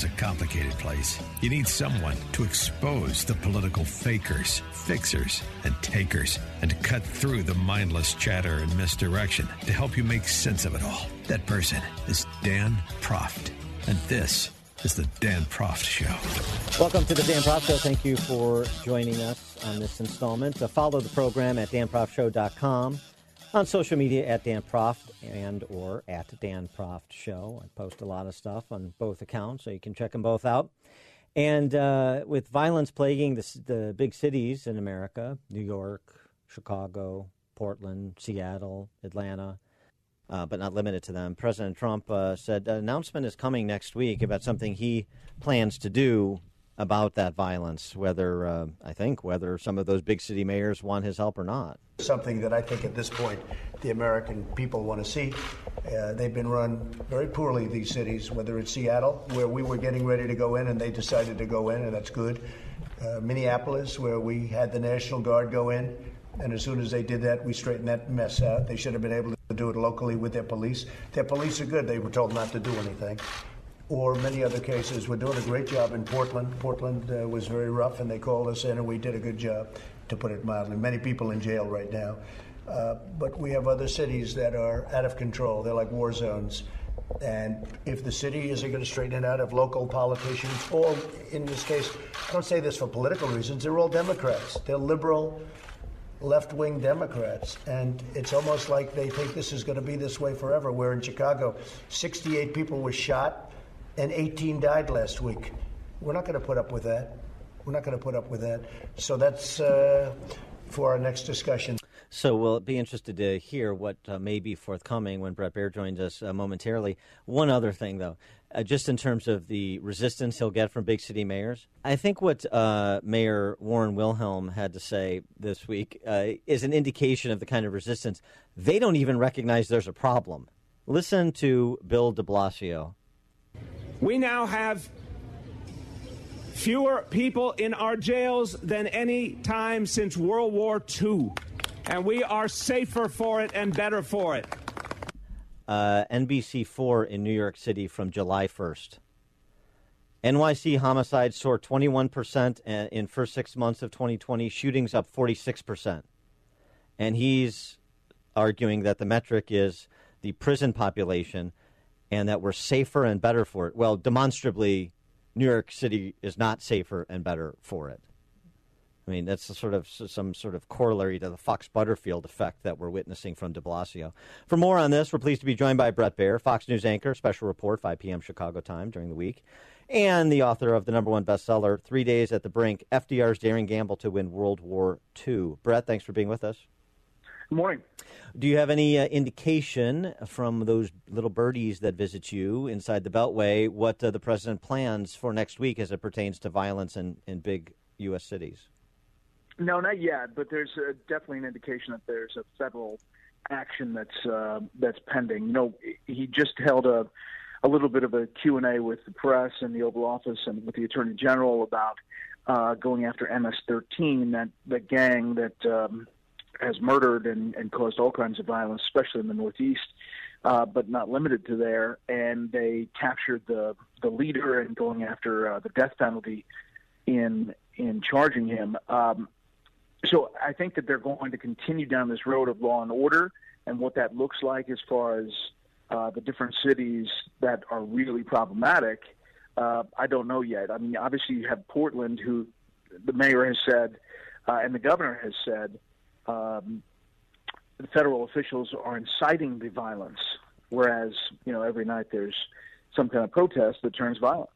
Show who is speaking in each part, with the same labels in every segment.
Speaker 1: is a complicated place. You need someone to expose the political fakers, fixers, and takers, and to cut through the mindless chatter and misdirection to help you make sense of it all. That person is Dan Proft. And this is the Dan Proft Show.
Speaker 2: Welcome to the Dan Proft Show. Thank you for joining us on this installment. Uh, follow the program at danproftshow.com, on social media at Dan Proft and or at Dan Proft Show. I post a lot of stuff on both accounts, so you can check them both out. And uh, with violence plaguing the, the big cities in America, New York, Chicago, Portland, Seattle, Atlanta, uh, but not limited to them. President Trump uh, said an announcement is coming next week about something he plans to do about that violence. Whether uh, I think whether some of those big city mayors want his help or not.
Speaker 3: Something that I think at this point the American people want to see. Uh, they've been run very poorly, these cities, whether it's Seattle, where we were getting ready to go in and they decided to go in, and that's good. Uh, Minneapolis, where we had the National Guard go in, and as soon as they did that, we straightened that mess out. They should have been able to do it locally with their police. Their police are good. They were told not to do anything. Or many other cases. We're doing a great job in Portland. Portland uh, was very rough, and they called us in, and we did a good job, to put it mildly. Many people in jail right now. Uh, but we have other cities that are out of control. They're like war zones. And if the city isn't going to straighten it out, if local politicians, all in this case, I don't say this for political reasons, they're all Democrats. They're liberal, left wing Democrats. And it's almost like they think this is going to be this way forever. Where in Chicago, 68 people were shot and 18 died last week. We're not going to put up with that. We're not going to put up with that. So that's uh, for our next discussion.
Speaker 2: So we'll be interested to hear what uh, may be forthcoming when Bret Baier joins us uh, momentarily. One other thing, though, uh, just in terms of the resistance he'll get from big city mayors, I think what uh, Mayor Warren Wilhelm had to say this week uh, is an indication of the kind of resistance. They don't even recognize there's a problem. Listen to Bill de Blasio.
Speaker 4: We now have fewer people in our jails than any time since World War II and we are safer for it and better for it.
Speaker 2: Uh, NBC4 in New York City from July 1st. NYC homicides soar 21% in first six months of 2020, shootings up 46%. And he's arguing that the metric is the prison population and that we're safer and better for it. Well, demonstrably, New York City is not safer and better for it. I mean, that's sort of some sort of corollary to the Fox Butterfield effect that we're witnessing from de Blasio. For more on this, we're pleased to be joined by Bret Baier, Fox News anchor, special report, 5 p.m. Chicago time during the week, and the author of the number one bestseller, Three Days at the Brink FDR's Daring Gamble to Win World War II. Bret, thanks for being with us.
Speaker 5: Good morning.
Speaker 2: Do you have any uh, indication from those little birdies that visit you inside the Beltway what uh, the president plans for next week as it pertains to violence in, in big U.S. cities?
Speaker 5: No, not yet, but there's uh, definitely an indication that there's a federal action that's uh, that's pending. You know, he just held a a little bit of a Q&A with the press and the Oval Office and with the Attorney General about uh, going after MS-13, that that gang that um, has murdered and, and caused all kinds of violence, especially in the Northeast, uh, but not limited to there. And they captured the the leader and going after uh, the death penalty in in charging him. Um, so I think that they're going to continue down this road of law and order and what that looks like as far as uh, the different cities that are really problematic. Uh, I don't know yet. I mean, obviously you have Portland, who the mayor has said, uh, and the governor has said, um, federal officials are inciting the violence, whereas you know every night there's some kind of protest that turns violent.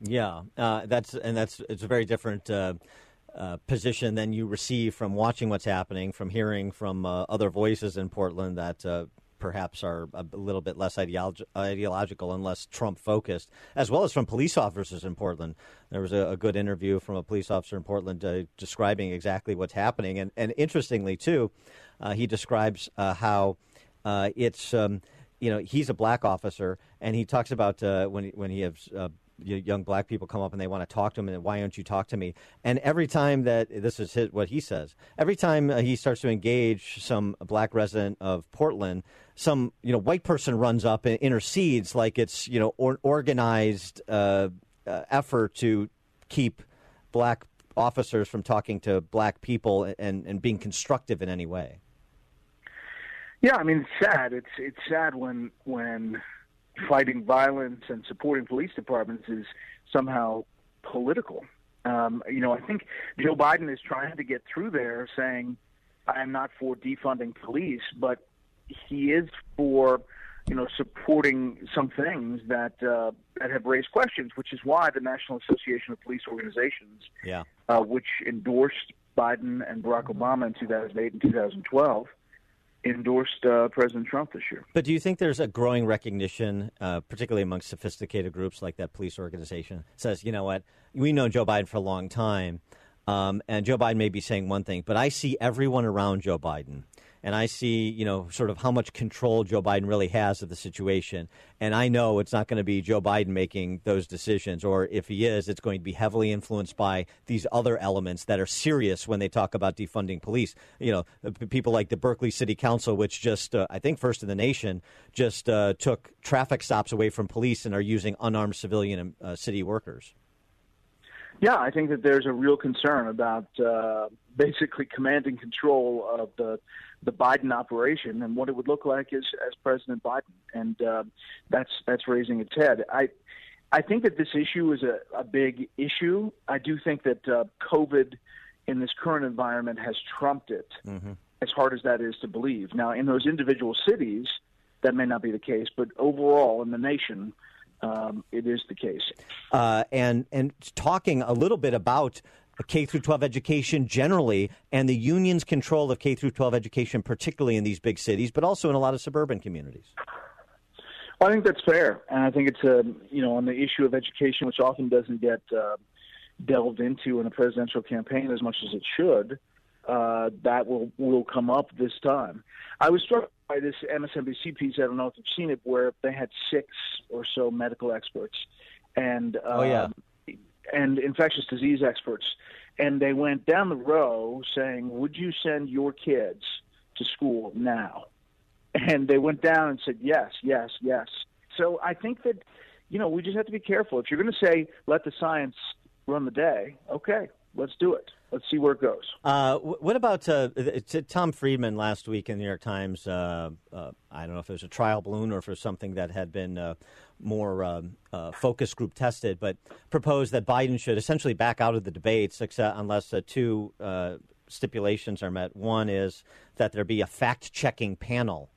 Speaker 2: Yeah, uh, that's and that's it's a very different uh, uh, position than you receive from watching what's happening, from hearing from uh, other voices in Portland that uh, perhaps are a little bit less ideolog- ideological and less Trump focused, as well as from police officers in Portland. There was a, a good interview from a police officer in Portland uh, describing exactly what's happening. And, and interestingly, too, uh, he describes uh, how uh, it's. Um, you know, he's a black officer, and he talks about uh, when when he has uh, young black people come up and they want to talk to him and why don't you talk to me? And every time that this is his, what he says every time uh, he starts to engage some black resident of portland some you know white person runs up and intercedes like it's you know or, organized uh, uh, effort to keep black officers from talking to black people and, and being constructive in any way.
Speaker 5: Yeah i mean it's sad. It's it's sad when when fighting violence and supporting police departments is somehow political. Um, you know, I think Joe Biden is trying to get through there saying, I am not for defunding police, but he is for, you know, supporting some things that uh, that have raised questions, which is why the National Association of Police Organizations,
Speaker 2: yeah.
Speaker 5: uh, which endorsed Biden and Barack Obama in 2008 and 2012, endorsed uh, President Trump this year.
Speaker 2: But do you think there's a growing recognition, uh, particularly among sophisticated groups like that police organization, says, you know what, we know Joe Biden for a long time, um, and Joe Biden may be saying one thing, but I see everyone around Joe Biden and I see, you know, sort of how much control Joe Biden really has of the situation. And I know it's not going to be Joe Biden making those decisions, or if he is, it's going to be heavily influenced by these other elements that are serious when they talk about defunding police. You know, people like the Berkeley City Council, which just, uh, I think, first in the nation, just uh, took traffic stops away from police and are using unarmed civilian uh, city workers.
Speaker 5: Yeah, I think that there's a real concern about uh, basically commanding control of the the Biden operation and what it would look like as as President Biden, and uh, that's that's raising its head. I I think that this issue is a, a big issue. I do think that uh, COVID in this current environment has trumped it, mm-hmm. as hard as that is to believe. Now, in those individual cities, that may not be the case, but overall in the nation, um, it is the case.
Speaker 2: Uh, and and talking a little bit about K through 12 education generally and the union's control of K through 12 education, particularly in these big cities, but also in a lot of suburban communities.
Speaker 5: Well, I think that's fair, and I think it's a um, you know on the issue of education, which often doesn't get uh, delved into in a presidential campaign as much as it should. Uh, that will will come up this time. I was struck by this MSNBC piece. I don't know if you've seen it, where they had six or so medical experts, and um,
Speaker 2: oh yeah,
Speaker 5: and infectious disease experts, and they went down the row saying, "Would you send your kids to school now?" And they went down and said, "Yes, yes, yes." So I think that you know we just have to be careful. If you're going to say let the science run the day, okay, let's do it. Let's see where it goes.
Speaker 2: Uh, what about uh, Tom Friedman last week in the New York Times? Uh, uh, I don't know if it was a trial balloon or for something that had been uh, more um, uh, focus group tested, but proposed that Biden should essentially back out of the debates except unless two stipulations are met. One is that there be a fact checking panel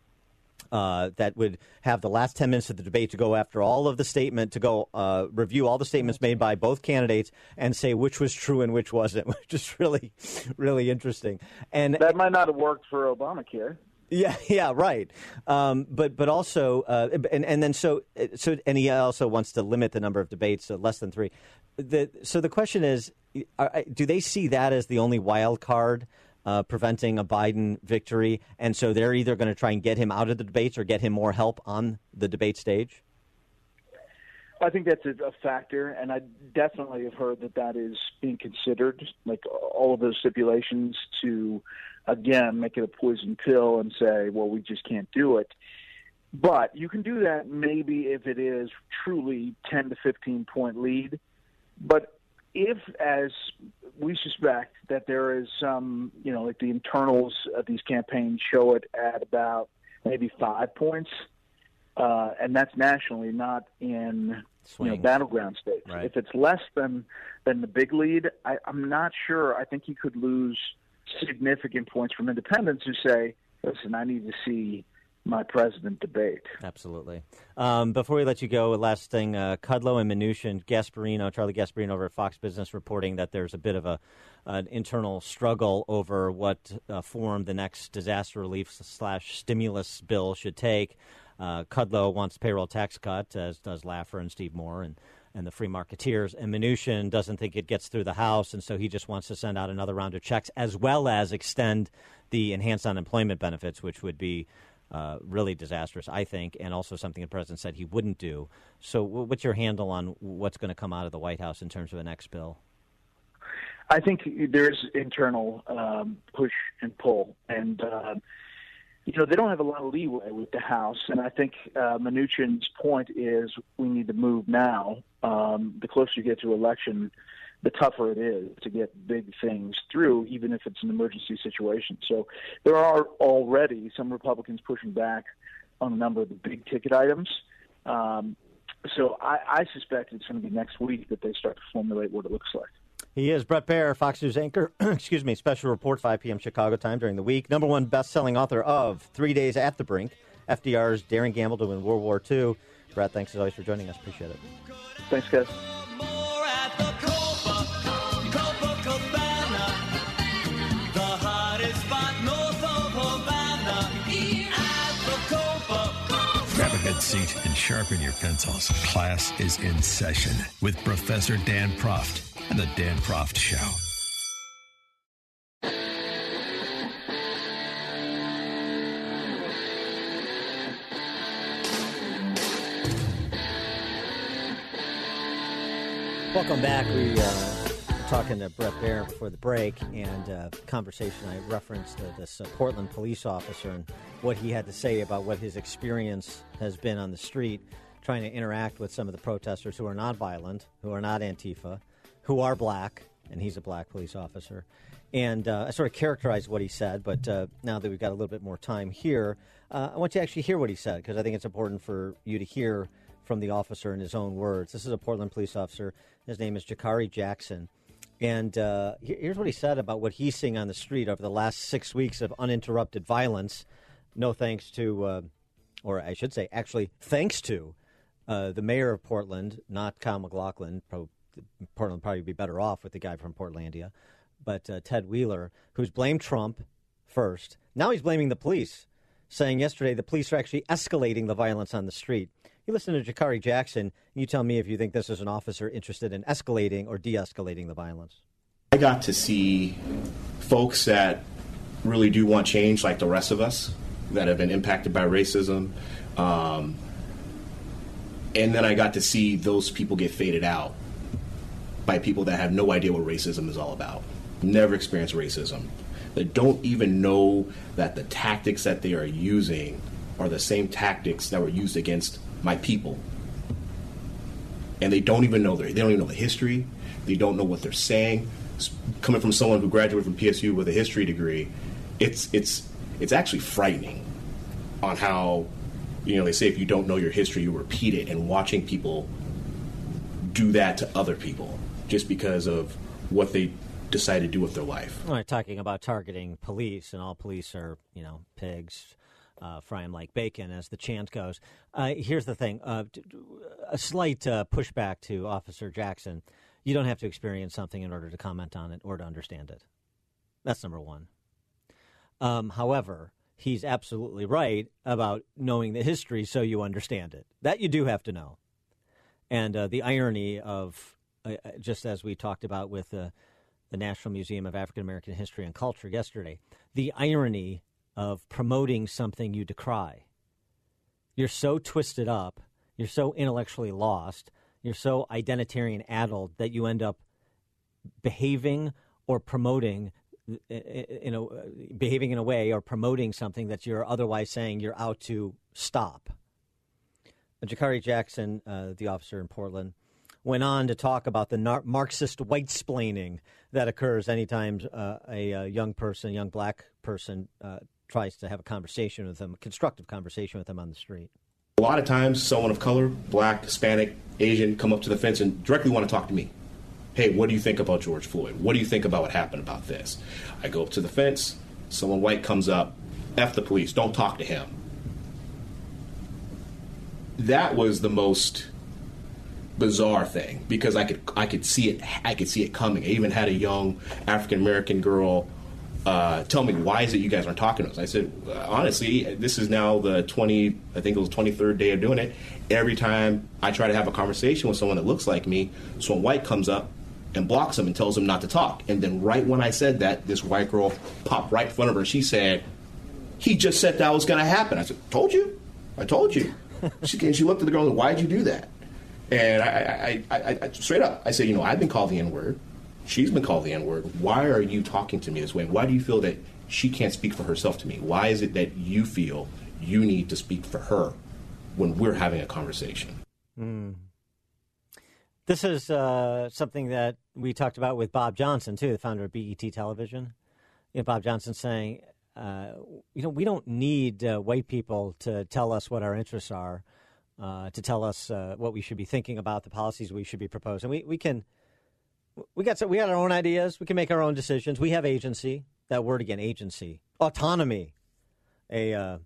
Speaker 2: uh, that would have the last 10 minutes of the debate to go after all of the statement, to go uh, review all the statements made by both candidates and say which was true and which wasn't, which is really, really interesting. And
Speaker 5: that might not have worked for Obamacare.
Speaker 2: Yeah, yeah, right. Um, but but also, uh, and and then so so, and he also wants to limit the number of debates to less than three. The, so the question is, are, do they see that as the only wild card uh, preventing a Biden victory, and so they're either going to try and get him out of the debates or get him more help on the debate stage?
Speaker 5: I think that's a, a factor, and I definitely have heard that that is being considered, like all of those stipulations to, again, make it a poison pill and say, well, we just can't do it. But you can do that maybe if it is truly 10 to 15 point lead. But if, as we suspect, that there is some, you know, like the internals of these campaigns show it at about maybe five points, uh, and that's nationally, not in you know, battleground states.
Speaker 2: Right.
Speaker 5: If it's less than than the big lead, I, I'm not sure. I think he could lose significant points from independents who say, "Listen, I need to see my president debate.
Speaker 2: Absolutely. Um, before we let you go, last thing: uh, Kudlow and Mnuchin, Gasparino, Charlie Gasparino over at Fox Business, reporting that there's a bit of a an internal struggle over what uh, form the next disaster relief slash stimulus bill should take. Uh, Kudlow wants payroll tax cut, as does Laffer and Steve Moore and, and the free marketeers. And Mnuchin doesn't think it gets through the House, and so he just wants to send out another round of checks, as well as extend the enhanced unemployment benefits, which would be uh, really disastrous, I think, and also something the president said he wouldn't do. So, what's your handle on what's going to come out of the White House in terms of the next bill?
Speaker 5: I think there's internal um, push and pull, and uh, you know they don't have a lot of leeway with the House. And I think uh, Mnuchin's point is we need to move now. Um, the closer you get to election, the tougher it is to get big things through, even if it's an emergency situation. So there are already some Republicans pushing back on a number of the big ticket items. Um, so I, I suspect it's going to be next week that they start to formulate what it looks like.
Speaker 2: He is Bret Baier, Fox News anchor. excuse me, special report, 5 p.m. Chicago time during the week. Number one best-selling author of Three Days at the Brink, FDR's Daring Gamble to Win World War II. Bret, thanks as always for joining us. Appreciate it.
Speaker 5: Thanks, guys.
Speaker 1: Grab a good seat and sharpen your pencils. Class is in session with Professor Dan Proft and the Dan Proft Show.
Speaker 2: Welcome back. We uh, were talking to Bret Baier before the break, and uh, conversation I referenced uh, this uh, Portland police officer and what he had to say about what his experience has been on the street, trying to interact with some of the protesters who are not violent, who are not Antifa, who are black, and he's a black police officer. And uh, I sort of characterized what he said, but uh, now that we've got a little bit more time here, uh, I want you to actually hear what he said because I think it's important for you to hear from the officer in his own words. This is a Portland police officer. His name is Jakhary Jackson. And uh, here's what he said about what he's seeing on the street over the last six weeks of uninterrupted violence. No thanks to, uh, or I should say, actually, thanks to uh, the mayor of Portland, not Kyle MacLachlan. Pro- Portland probably be better off with the guy from Portlandia, but uh, Ted Wheeler, who's blamed Trump first. Now he's blaming the police, saying yesterday the police are actually escalating the violence on the street. You listen to Jakhary Jackson, you tell me if you think this is an officer interested in escalating or de escalating the violence.
Speaker 6: I got to see folks that really do want change, like the rest of us, that have been impacted by racism. Um, and then I got to see those people get faded out by people that have no idea what racism is all about, never experienced racism, that don't even know that the tactics that they are using are the same tactics that were used against my people. And they don't even know their, they don't even know the history. They don't know what they're saying. Coming from someone who graduated from PSU with a history degree, it's it's it's actually frightening on how you know they say if you don't know your history, you repeat it, and watching people do that to other people just because of what they decide to do with their life.
Speaker 2: Right, talking about targeting police, and all police are you know pigs uh, fry him like bacon, as the chant goes. Uh, here's the thing uh, a slight uh, pushback to Officer Jackson. You don't have to experience something in order to comment on it or to understand it. That's number one. Um, however, he's absolutely right about knowing the history so you understand it. That you do have to know. And uh, the irony of, uh, just as we talked about with the National Museum of African American History and Culture yesterday, the irony of promoting something you decry. You're so twisted up, you're so intellectually lost, you're so identitarian addled that you end up behaving or promoting in a behaving in a way or promoting something that you're otherwise saying you're out to stop. Jakhary Jackson, uh, the officer in Portland, went on to talk about the nar- Marxist white splaining that occurs anytime uh, a, a, young person, young black person, uh, tries to have a conversation with them, a constructive conversation with them on the street?
Speaker 6: A lot of times, someone of color, black, Hispanic, Asian, come up to the fence and directly want to talk to me. Hey, what do you think about George Floyd? What do you think about what happened about this? I go up to the fence, someone white comes up, F the police, don't talk to him. that was the most bizarre thing because I could I could see it I could see it coming. I even had a young African American girl uh, tell me why is it you guys aren't talking to us? I said honestly, this is now the twenty I think it was twenty third day of doing it. Every time I try to have a conversation with someone that looks like me, someone white comes up and blocks them and tells them not to talk. And then right when I said that, this white girl popped right in front of her. She said, "He just said that was going to happen." I said, "Told you, I told you." she, she looked at the girl and said, "Why'd you do that?" And I, I, I, I, straight up, I said, you know, I've been called the N word. She's been called the N word. Why are you talking to me this way? Why do you feel that she can't speak for herself to me? Why is it that you feel you need to speak for her when we're having a conversation?
Speaker 2: Mm. This is uh, something that we talked about with Bob Johnson, too, the founder of BET Television. You know, Bob Johnson saying, uh, you know, we don't need uh, white people to tell us what our interests are uh, to tell us uh, what we should be thinking about, the policies we should be proposing. We we can we got we got our own ideas. We can make our own decisions. We have agency. That word again, agency, autonomy, a uh,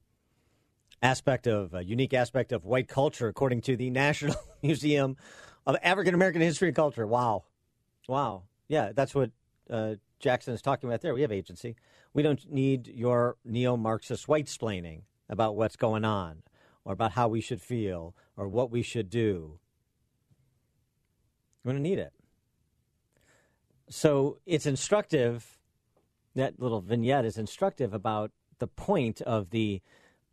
Speaker 2: aspect of a unique aspect of white culture, according to the National Museum of African American History and Culture. Wow, wow, yeah, that's what uh, Jackson is talking about there. We have agency. We don't need your neo-Marxist white splaining about what's going on or about how we should feel or what we should do. You're going to need it. So it's instructive, that little vignette is instructive about the point of the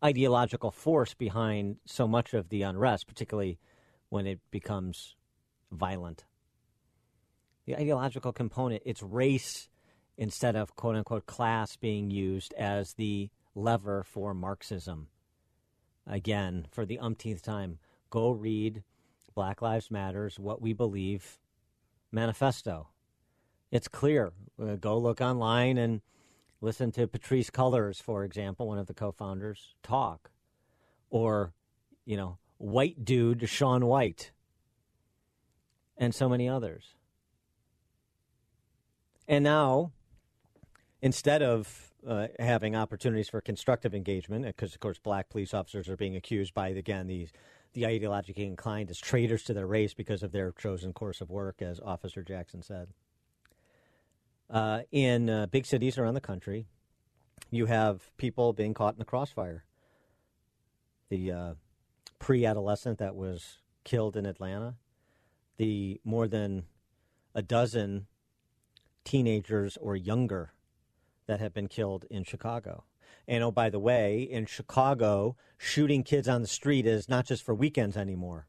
Speaker 2: ideological force behind so much of the unrest, particularly when it becomes violent. The ideological component, it's race instead of quote unquote class being used as the lever for Marxism again for the umpteenth time. Go read Black Lives Matters, What We Believe manifesto. It's clear. Uh, go look online and listen to Patrisse Cullors, for example, one of the co-founders, talk, or you know, white dude Sean White, and so many others. And now, instead of uh, having opportunities for constructive engagement, because of course black police officers are being accused by again these the ideologically inclined as traitors to their race because of their chosen course of work, as Officer Jackson said. Uh, in uh, big cities around the country, you have people being caught in the crossfire. The uh, pre-adolescent that was killed in Atlanta, the more than a dozen teenagers or younger that have been killed in Chicago. And oh, by the way, in Chicago, shooting kids on the street is not just for weekends anymore.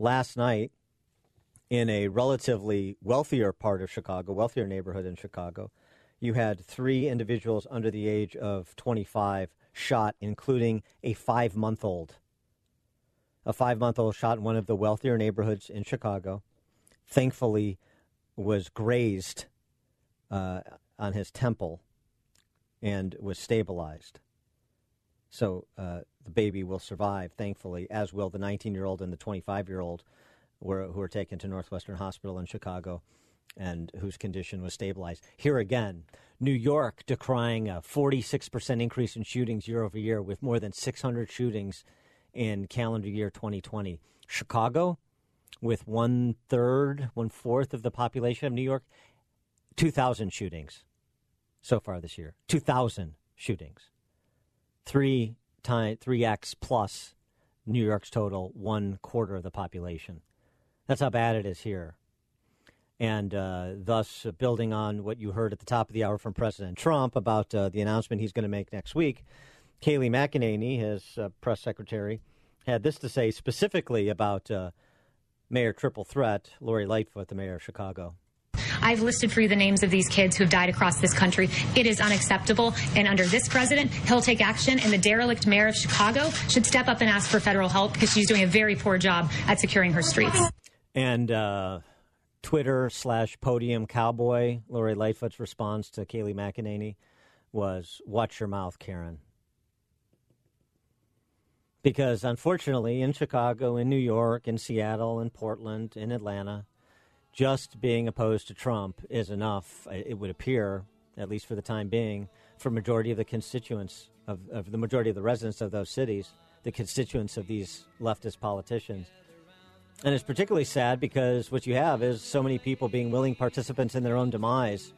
Speaker 2: Last night, in a relatively wealthier part of Chicago, wealthier neighborhood in Chicago, you had three individuals under the age of 25 shot, including a five month old. A five month old shot in one of the wealthier neighborhoods in Chicago. Thankfully, was grazed uh, on his temple and was stabilized. So uh, the baby will survive, thankfully, as will the 19 year old and the 25 year old who were taken to Northwestern Hospital in Chicago and whose condition was stabilized. Here again, New York decrying a 46% increase in shootings year over year with more than 600 shootings in calendar year 2020. Chicago, with one third, one fourth of the population of New York, 2,000 shootings so far this year. 2,000 shootings. Three time, 3x plus New York's total, one quarter of the population. That's how bad it is here. And uh, thus, uh, building on what you heard at the top of the hour from President Trump about uh, the announcement he's going to make next week, Kayleigh McEnany, his uh, press secretary, had this to say specifically about uh, Mayor Triple Threat, Lori Lightfoot, the mayor of Chicago.
Speaker 7: I've listed for you the names of these kids who have died across this country. It is unacceptable. And under this president, he'll take action. And the derelict mayor of Chicago should step up and ask for federal help because she's doing a very poor job at securing her streets.
Speaker 2: And uh, Twitter slash podium cowboy, Lori Lightfoot's response to Kayleigh McEnany was, Watch your mouth, Karen. Because unfortunately, in Chicago, in New York, in Seattle, in Portland, in Atlanta, just being opposed to Trump is enough, uh, it would appear, at least for the time being, for majority of the constituents of, of the majority of the residents of those cities. the constituents of these leftist politicians. And it's particularly sad because what you have is so many people being willing participants in their own demise,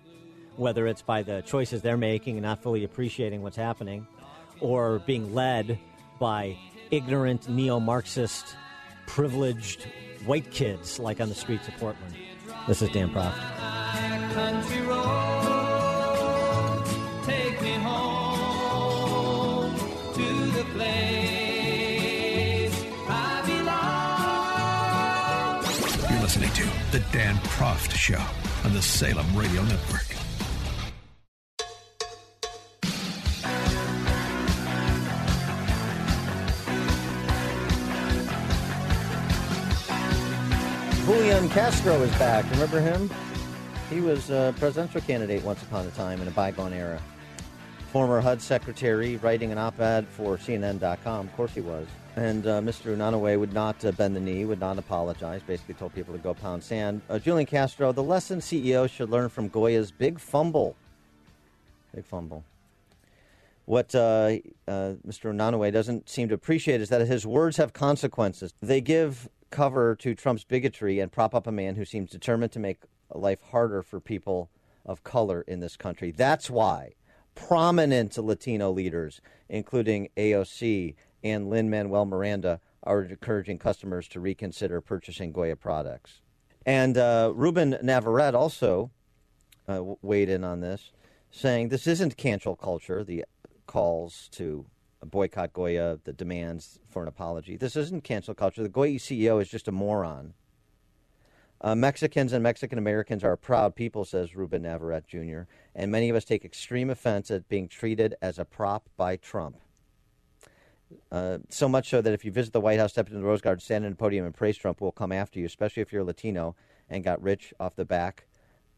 Speaker 2: whether it's by the choices they're making and not fully appreciating what's happening, or being led by ignorant neo Marxist, privileged white kids like on the streets of Portland. This is Dan Proft.
Speaker 1: You're listening to The Dan Proft Show on the Salem Radio Network.
Speaker 2: Julian Castro is back. Remember him? He was a presidential candidate once upon a time in a bygone era. Former HUD secretary, writing an op ed for CNN.com. Of course he was. And uh, Mr. Unanue would not uh, bend the knee, would not apologize, basically told people to go pound sand. Uh, Julian Castro, the lesson CEOs should learn from Goya's big fumble. Big fumble. What uh, uh, Mr. Unanue doesn't seem to appreciate is that his words have consequences. They give cover to Trump's bigotry and prop up a man who seems determined to make life harder for people of color in this country. That's why prominent Latino leaders, including AOC and Lin Manuel Miranda, are encouraging customers to reconsider purchasing Goya products. And uh, Ruben Navarrete also uh, weighed in on this, saying this isn't cancel culture, the calls to boycott Goya, the demands for an apology. This isn't cancel culture. The Goya CEO is just a moron. Uh, Mexicans and Mexican Americans are proud people, says Ruben Navarrete Jr., and many of us take extreme offense at being treated as a prop by Trump. Uh, so much so that if you visit the White House, step into the Rose Garden, stand in a podium, and praise Trump, we'll come after you, especially if you're a Latino and got rich off the back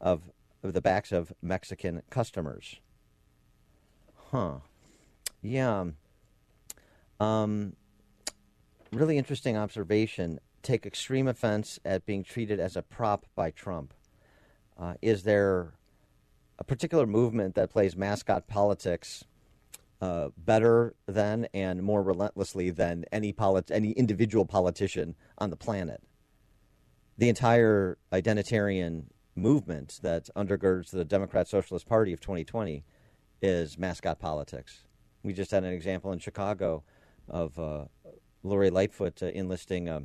Speaker 2: of, of the backs of Mexican customers. Huh. Yeah. Um, really interesting observation. Take extreme offense at being treated as a prop by Trump. Uh, is there a particular movement that plays mascot politics uh, better than and more relentlessly than any polit- any individual politician on the planet? The entire identitarian movement that undergirds the Democrat Socialist Party of 2020 is mascot politics. We just had an example in Chicago of uh, Lori Lightfoot uh, enlisting a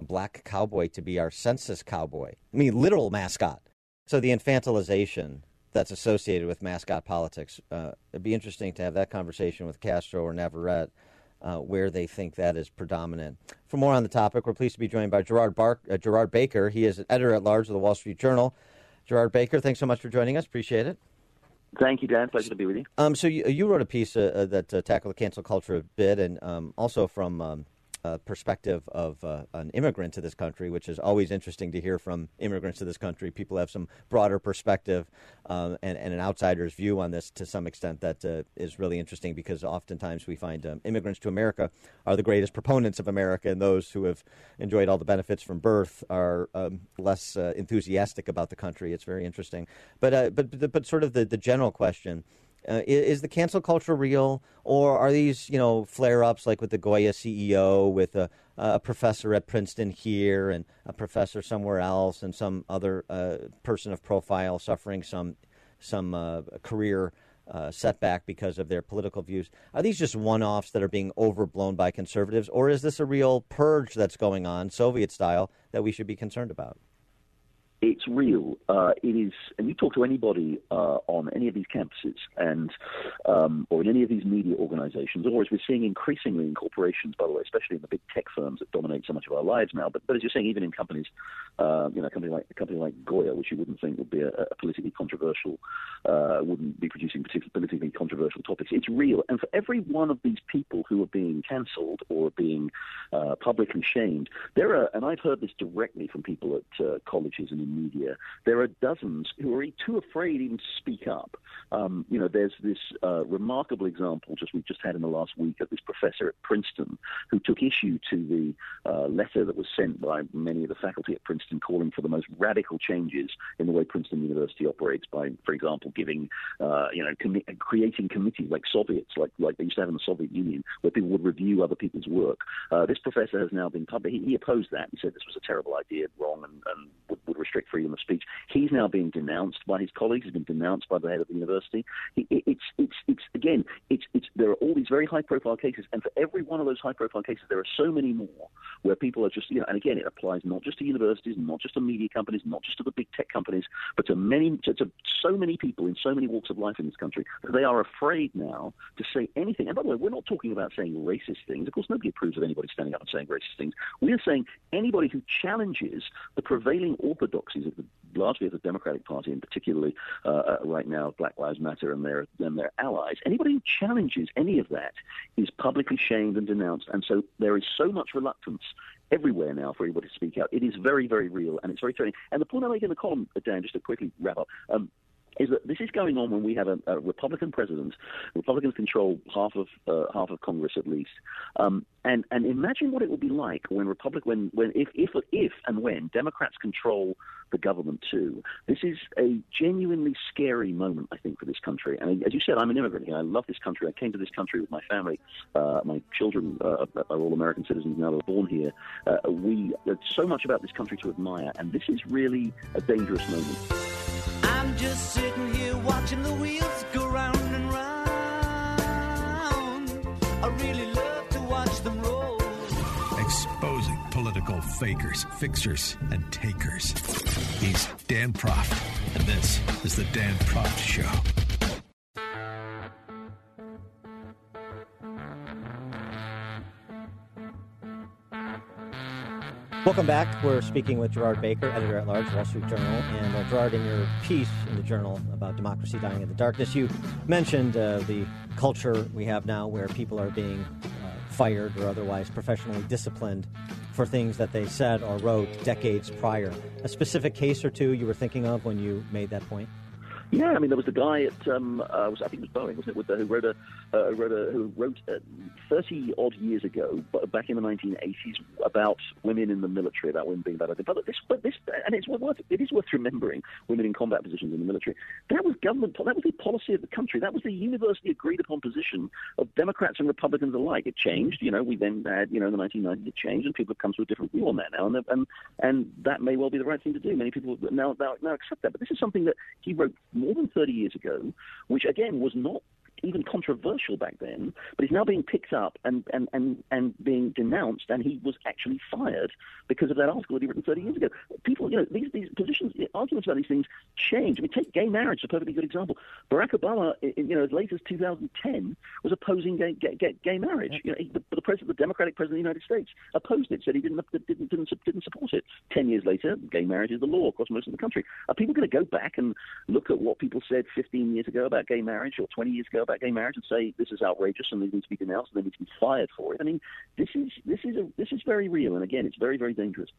Speaker 2: black cowboy to be our census cowboy. I mean, literal mascot. So the infantilization that's associated with mascot politics. Uh, it'd be interesting to have that conversation with Castro or Navarrete. Uh, where they think that is predominant. For more on the topic, we're pleased to be joined by Gerard, uh, Gerard Baker. He is editor at large of the Wall Street Journal. Gerard Baker, thanks so much for joining us. Appreciate it.
Speaker 8: Thank you, Dan. Pleasure to be with you.
Speaker 2: Um, so you, you, wrote a piece uh, uh that uh, tackled the cancel culture a bit, and um, also from um, a perspective of uh, an immigrant to this country, which is always interesting to hear from immigrants to this country. People have some broader perspective um, and, and, an outsider's view on this to some extent that uh, is really interesting because oftentimes we find um, immigrants to America are the greatest proponents of America, and those who have enjoyed all the benefits from birth are um, less uh, enthusiastic about the country. It's very interesting. But, uh, but, but, but sort of the, the general question uh, is, the cancel culture real, or are these you know flare ups like with the Goya CEO, with a, a, professor at Princeton here and a professor somewhere else, and some other uh, person of profile suffering some some uh, career uh, setback because of their political views? Are these just one offs that are being overblown by conservatives, or is this a real purge that's going on, Soviet style, that we should be concerned about?
Speaker 8: It's real. Uh, it is, and you talk to anybody uh, on any of these campuses, and um, or in any of these media organizations, or as we're seeing increasingly in corporations, by the way, especially in the big tech firms that dominate so much of our lives now. But, but as you're saying, even in companies, uh, you know, a company like a company like Goya, which you wouldn't think would be a, a politically controversial, uh, wouldn't be producing politically controversial topics. It's real, and for every one of these people who are being cancelled or being uh, publicly shamed, there are, and I've heard this directly from people at uh, colleges and media, there are dozens who are too afraid even to speak up. Um, you know, there's this uh, remarkable example just we've just had in the last week of this professor at Princeton who took issue to the uh, letter that was sent by many of the faculty at Princeton calling for the most radical changes in the way Princeton University operates by, for example, giving, uh, you know, commi- creating committees like Soviets, like like they used to have in the Soviet Union, where people would review other people's work. Uh, this professor has now been public. He, he, opposed that. He said this was a terrible idea, wrong, and, and would, would, restrict freedom of speech. He's now being denounced by his colleagues. He's been denounced by the head of the university. It, it's it's it's again, it's it's there are all these very high profile cases, and for every one of those high profile cases, there are so many more where people are just you know, and again, it applies not just to universities, not just to media companies, not just to the big tech companies, but to many to, to so many people in so many walks of life in this country that they are afraid now to say anything. And by the way, we're not talking about saying racist things. Of course, nobody approves of anybody standing up and saying racist things. We are saying anybody who challenges the prevailing orthodoxies of the largely of the Democratic Party, and particularly uh, uh, right now Black Lives Matter and their and their allies. Anybody who challenges any of that is publicly shamed and denounced, and so there is so much reluctance everywhere now for everybody to speak out. It is very, very real, and it's very threatening. And the point I make in the column, Dan, just to quickly wrap up, um, is that this is going on when we have a, a Republican president. Republicans control half of uh, half of Congress at least, um, and and imagine what it would be like when Republic when when if if if and when Democrats control the government too. This is a genuinely scary moment, I think, for this country. And as you said, I'm an immigrant here. I love this country. I came to this country with my family. Uh, my children uh, are all American citizens now. They're born here. Uh, we there's so much about this country to admire, and this is really a dangerous moment. I'm just sitting here watching the wheels go round and round.
Speaker 1: I really love to watch them roll. Exposing political fakers, fixers, and takers. He's Dan Proft, and this is the Dan Proft Show.
Speaker 2: Welcome back. We're speaking with Gerard Baker, editor at large, Wall Street Journal. And uh, Gerard, in your piece in the Journal about democracy dying in the darkness, you mentioned uh, the culture we have now where people are being uh, fired or otherwise professionally disciplined for things that they said or wrote decades prior. A specific case or two you were thinking of when you made that point?
Speaker 8: Yeah, I mean, there was a guy at um, uh, was, I think it was Boeing, wasn't it, the, who wrote a uh, wrote a, who wrote thirty odd years ago, back in the 1980s, about women in the military, about women being bad. But this, but this, and it's worth it is worth remembering women in combat positions in the military. That was government. That was the policy of the country. That was the universally agreed upon position of Democrats and Republicans alike. It changed. You know, we then had you know in the 1990s it changed, and people have come to a different view on that now, and and and that may well be the right thing to do. Many people now now, now accept that. But this is something that he wrote more than 30 years ago, which again was not even controversial back then, but he's now being picked up and, and, and, and being denounced, and he was actually fired because of that article that he written 30 years ago. People, you know, these, these positions, arguments about these things change. I mean, take gay marriage, a perfectly good example. Barack Obama, you know, as late as 2010, was opposing gay, gay, gay marriage. You know, he, the, the president, the Democratic president of the United States, opposed it, said he didn't, didn't, didn't, didn't support it. Ten years later, gay marriage is the law across most of the country. Are people going to go back and look at what people said 15 years ago about gay marriage or 20 years ago about gay marriage and say this is outrageous and they need to be denounced and they need to be fired for it. I mean, this is this is a, this is very real, and again, it's very very dangerous.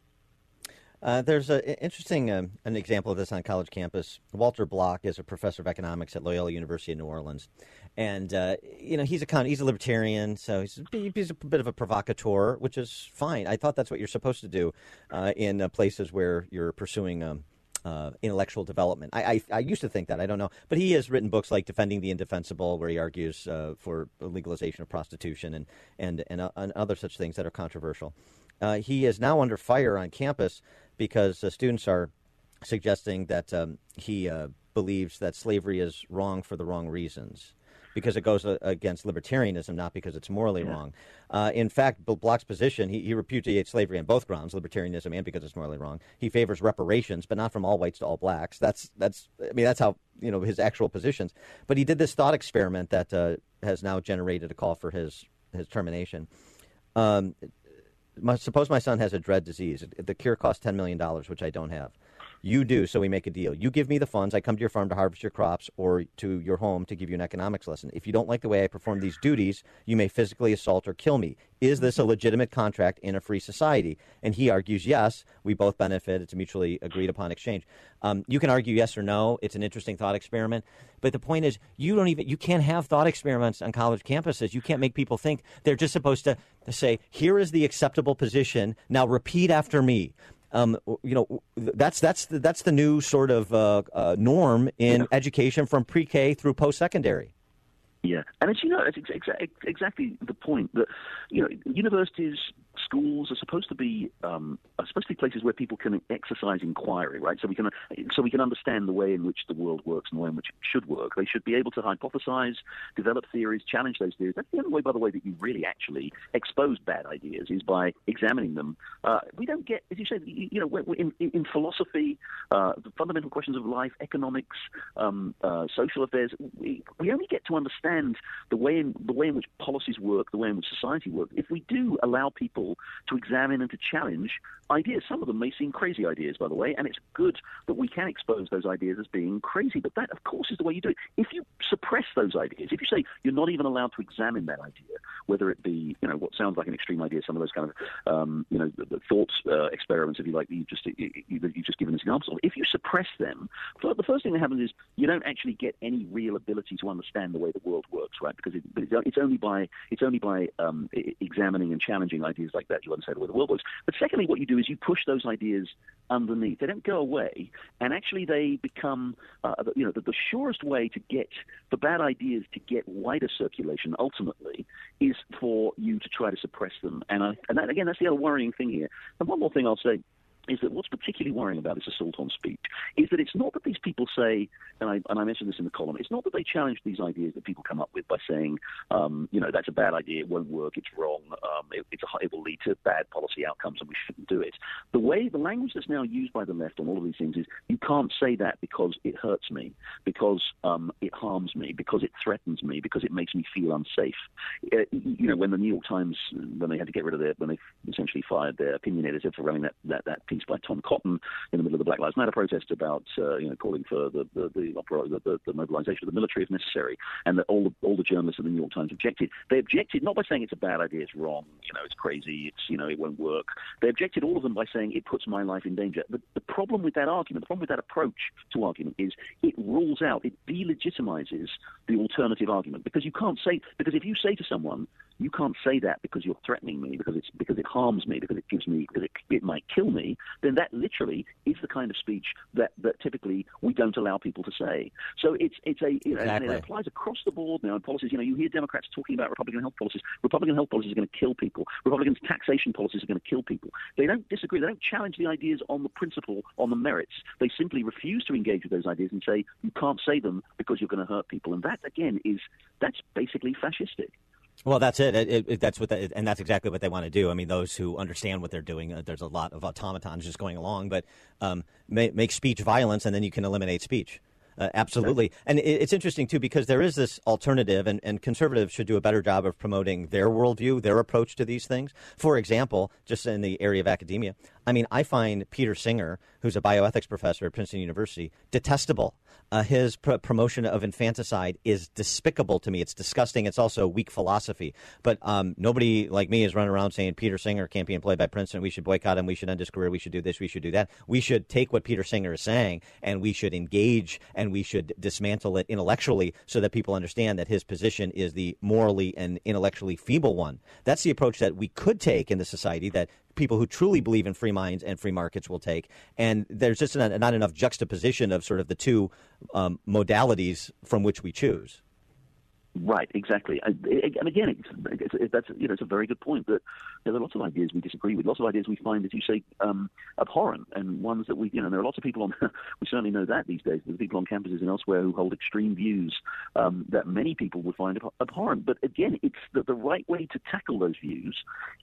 Speaker 2: Uh, there's an interesting um, an example of this on college campus. Walter Block is a professor of economics at Loyola University in New Orleans, and uh, you know he's a con- he's a libertarian, so he's a, he's a bit of a provocateur, which is fine. I thought that's what you're supposed to do uh, in uh, places where you're pursuing um, uh, intellectual development. I, I, I, used to think that. I don't know. But he has written books like Defending the Indefensible, where he argues uh, for legalization of prostitution and, and, and, uh, and, other such things that are controversial. Uh, he is now under fire on campus because students are suggesting that um, he uh, believes that slavery is wrong for the wrong reasons because it goes uh, against libertarianism, not because it's morally yeah. wrong. Uh, in fact, Block's position, he, he, repudiates slavery on both grounds, libertarianism and because it's morally wrong. He favors reparations, but not from all whites to all blacks. That's that's I mean that's how you know his actual positions. But he did this thought experiment that uh, has now generated a call for his his termination. Um, my, suppose my son has a dread disease. The cure costs ten million dollars, which I don't have. You do, so we make a deal. You give me the funds. I come to your farm to harvest your crops or to your home to give you an economics lesson. If you don't like the way I perform these duties, you may physically assault or kill me. Is this a legitimate contract in a free society? And he argues, yes, we both benefit. It's a mutually agreed upon exchange. Um, you can argue yes or no. It's an interesting thought experiment. But the point is, you don't even, you can't have thought experiments on college campuses. You can't make people think they're just supposed to, to say, here is the acceptable position. Now repeat after me Um, you know, that's that's the, that's the new sort of uh, uh, norm in yeah. education from pre-K through post-secondary.
Speaker 8: Yeah, and as you know, it's exa- exactly the point that you know universities schools are supposed to be um, are supposed to be places where people can exercise inquiry, right? So we can so we can understand the way in which the world works and the way in which it should work. They should be able to hypothesize, develop theories, challenge those theories. That's the only way, by the way, that you really actually expose bad ideas is by examining them. Uh, we don't get, as you say, you know, in, in philosophy, uh, the fundamental questions of life, economics, um, uh, social affairs, we, we only get to understand the way in the way in which policies work, the way in which society works, if we do allow people to examine and to challenge ideas. Some of them may seem crazy ideas, by the way, and it's good that we can expose those ideas as being crazy. But that, of course, is the way you do it. If you suppress those ideas, if you say you're not even allowed to examine that idea, whether it be you know what sounds like an extreme idea, some of those kind of um, you know thought uh, experiments, if you like, that you've just you, you've just given us examples of. If you suppress them, the first thing that happens is you don't actually get any real ability to understand the way the world works, right? Because it, it's only by it's only by um, examining and challenging ideas like that you understand the way the world works. But secondly, what you do is you push those ideas underneath. They don't go away, and actually they become, uh, you know, the, the surest way to get for bad ideas to get wider circulation ultimately is for you to try to suppress them. And I, and that, again, that's the other worrying thing here. And one more thing I'll say is that what's particularly worrying about this assault on speech is that it's not that these people say, and I, and I mentioned this in the column, it's not that they challenge these ideas that people come up with by saying, um, you know, that's a bad idea, it won't work, it's wrong, um, it, it's a, it will lead to bad policy outcomes and we shouldn't do it. The way, the language that's now used by the left on all of these things is, you can't say that because it hurts me, because um, it harms me, because it threatens me, because it makes me feel unsafe. Uh, you know, when the New York Times, when they had to get rid of their, when they essentially fired their opinion editor for running that, that, that piece by Tom Cotton in the middle of the Black Lives Matter protest about uh, you know calling for the the, the, the, the mobilization of the military if necessary, and that all the all the journalists at the New York Times objected. They objected not by saying it's a bad idea, it's wrong, you know, it's crazy, it's you know, it won't work. They objected all of them by saying it puts my life in danger. The, the problem with that argument, the problem with that approach to argument is it rules out, it delegitimizes the alternative argument because you can't say because if you say to someone you can't say that because you're threatening me, because it's because it harms me, because it gives me, because it, it might kill me. Then that literally is the kind of speech that, that typically we don't allow people to say. So it's it's a you know, exactly. and it applies across the board now in policies. You know, you hear Democrats talking about Republican health policies. Republican health policies are going to kill people. Republican taxation policies are going to kill people. They don't disagree. They don't challenge the ideas on the principle, on the merits. They simply refuse to engage with those ideas and say you can't say them because you're going to hurt people. And that again is that's basically fascistic.
Speaker 2: Well, that's it. it, it that's what, the, and that's exactly what they want to do. I mean, those who understand what they're doing. Uh, there's a lot of automatons just going along, but um, make, make speech violence, and then you can eliminate speech. Uh, absolutely. And it, it's interesting, too, because there is this alternative, and, and conservatives should do a better job of promoting their worldview, their approach to these things. For example, just in the area of academia, I mean, I find Peter Singer, who's a bioethics professor at Princeton University, detestable. Uh, his pr- promotion of infanticide is despicable to me. It's disgusting. It's also weak philosophy. But um, nobody like me is running around saying Peter Singer can't be employed by Princeton. We should boycott him. We should end his career. We should do this. We should do that. We should take what Peter Singer is saying and we should engage and we should dismantle it intellectually so that people understand that his position is the morally and intellectually feeble one. That's the approach that we could take in the society that people who truly believe in free minds and free markets will take. And there's just not, not enough juxtaposition of sort of the two um, modalities from which we choose.
Speaker 8: Right, exactly. And again, it's, it's, that's you know it's a very good point that there are lots of ideas we disagree with, lots of ideas we find, as you say, um, abhorrent, and ones that we you know there are lots of people on. we certainly know that these days. There are people on campuses and elsewhere who hold extreme views um, that many people would find abhorrent. But again, it's that the right way to tackle those views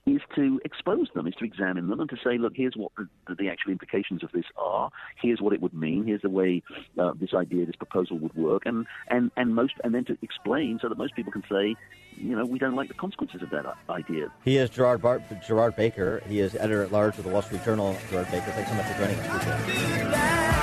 Speaker 8: is to expose them, is to examine them, and to say, look, here's what the, the actual implications of this are. Here's what it would mean. Here's the way uh, this idea, this proposal would work, and and and most, and then to explain so that most people can say, you know, we don't like the consequences of that idea.
Speaker 2: He is Gerard, Bar- Gerard Baker. He is editor at large of the Wall Street Journal. Gerard Baker, thanks so much for joining us.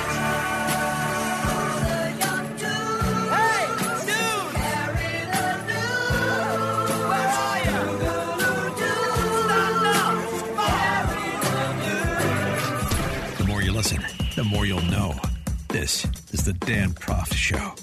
Speaker 1: The more you listen, the more you'll know. This is the Dan Proft Show.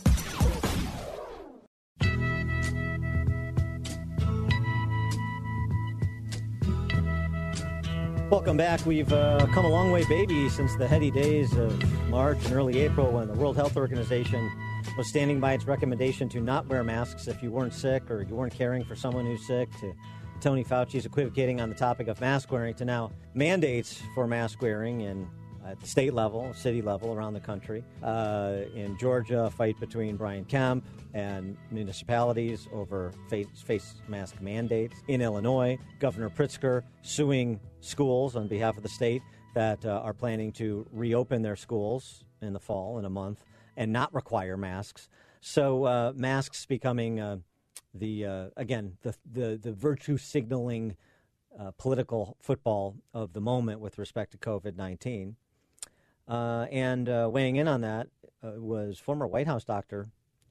Speaker 2: Welcome back. We've uh, come a long way, baby, since the heady days of March and early April when the World Health Organization was standing by its recommendation to not wear masks if you weren't sick or you weren't caring for someone who's sick, to Tony Fauci's equivocating on the topic of mask wearing, to now mandates for mask wearing in at the state level, city level around the country. Uh, in Georgia, a fight between Brian Kemp and municipalities over face, face mask mandates. In Illinois, Governor Pritzker suing schools on behalf of the state that uh, are planning to reopen their schools in the fall in a month and not require masks. So uh, masks becoming uh, the uh, again the the, the virtue signaling. Uh, political football of the moment with respect to COVID 19. Uh, and uh, weighing in on that uh, was former White House doctor,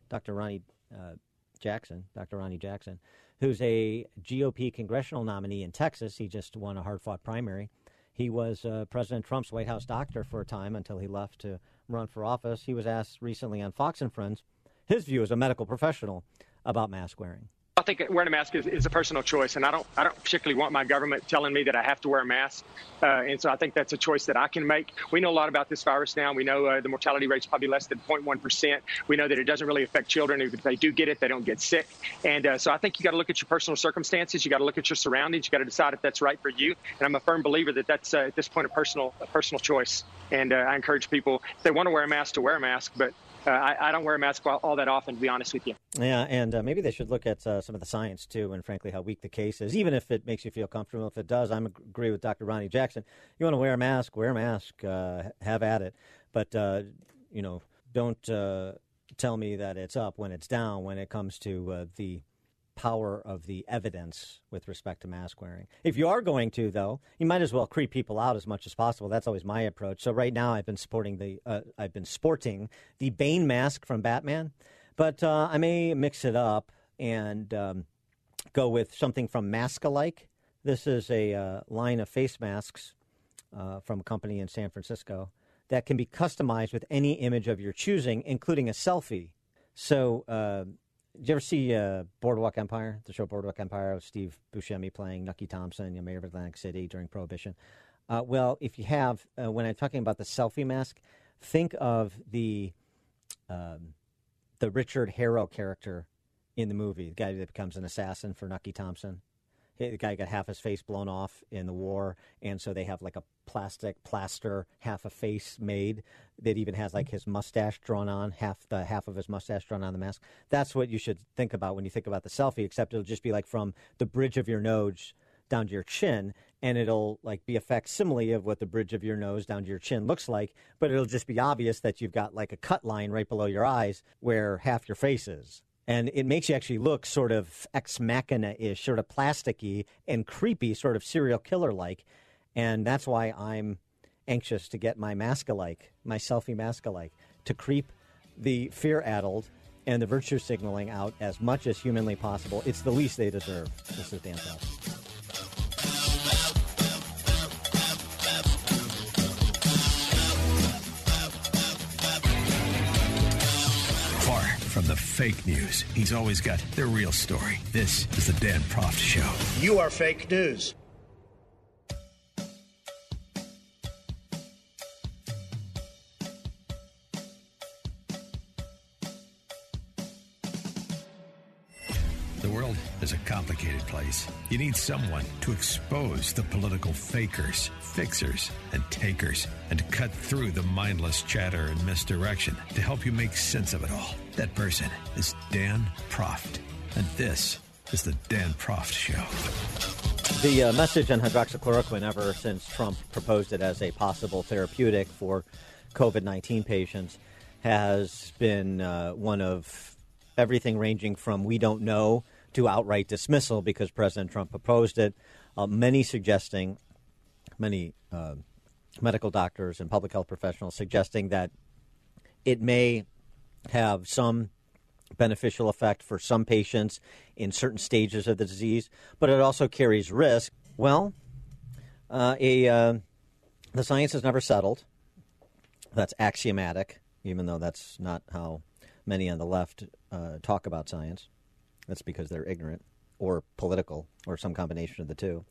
Speaker 2: Dr. Ronny uh, Jackson, Dr. Ronny Jackson, who's a GOP congressional nominee in Texas. He just won a hard fought primary. He was uh, President Trump's White House doctor for a time until he left to run for office. He was asked recently on Fox and Friends his view as a medical professional about mask wearing.
Speaker 9: Think wearing a mask is, is, a personal choice, and I don't I don't particularly want my government telling me that I have to wear a mask. Uh, and so I think that's a choice that I can make. We know a lot about this virus now. We know uh, the mortality rate is probably less than 0.1 percent. We know that it doesn't really affect children. If they do get it, they don't get sick. And uh, so I think you got to look at your personal circumstances. You got to look at your surroundings. You got to decide if that's right for you. And I'm a firm believer that that's uh, at this point a personal a personal choice. And uh, I encourage people if they want to wear a mask to wear a mask, but uh, I, I, don't wear a mask all, all, that often, to be honest with you.
Speaker 2: Yeah, and uh, maybe they should look at uh, some of the science too, and frankly, how weak the case is. Even if it makes you feel comfortable, if it does, I agree with Dr. Ronny Jackson. You want to wear a mask, wear a mask, uh, have at it, but uh, you know, don't tell me that it's up when it's down when it comes to the power of the evidence with respect to mask wearing. If you are going to, though, you might as well creep people out as much as possible. That's always my approach. So right now, I've been supporting the, uh, I've been sporting the Bane mask from Batman, but uh, I may mix it up and um, go with something from Mask-alike. This is a uh, line of face masks uh, from a company in San Francisco that can be customized with any image of your choosing, including a selfie. So uh, did you ever see uh, Boardwalk Empire, the show Boardwalk Empire with Steve Buscemi playing Nucky Thompson, know, mayor of Atlantic City during Prohibition? Uh, well, if you have, uh, when I'm talking about the selfie mask, think of the um, the Richard Harrow character in the movie, the guy that becomes an assassin for Nucky Thompson the guy got half his face blown off in the war, and so they have like a plastic plaster half a face made that even has like his mustache drawn on half the half of his mustache drawn on the mask. That's what you should think about when you think about the selfie. Except it'll just be like from the bridge of your nose down to your chin, and it'll like be a facsimile of what the bridge of your nose down to your chin looks like. But it'll just be obvious that you've got like a cut line right below your eyes where half your face is and it makes you actually look sort of ex machina ish, sort of plasticky and creepy, sort of serial killer like. And that's why I'm anxious to get my mask alike, my selfie mask alike, to creep the fear addled and the virtue signaling out as much as humanly possible. It's the least they deserve. This is Dan.
Speaker 1: Fake news. He's always got the real story. This is the Dan Proft Show.
Speaker 3: You are fake news.
Speaker 1: Is a complicated place. You need someone to expose the political fakers, fixers, and takers, and cut through the mindless chatter and misdirection to help you make sense of it all. That person is Dan Proft, and this is the Dan Proft Show.
Speaker 2: The uh, message on hydroxychloroquine, ever since Trump proposed it as a possible therapeutic for COVID 19 patients, has been uh, one of everything ranging from we don't know to outright dismissal because President Trump proposed it. Uh, many suggesting, many uh, medical doctors and public health professionals suggesting that it may have some beneficial effect for some patients in certain stages of the disease, but it also carries risk. Well, uh, a, uh, the science has never settled. That's axiomatic, even though that's not how many on the left uh, talk about science. That's because they're ignorant or political or some combination of the two.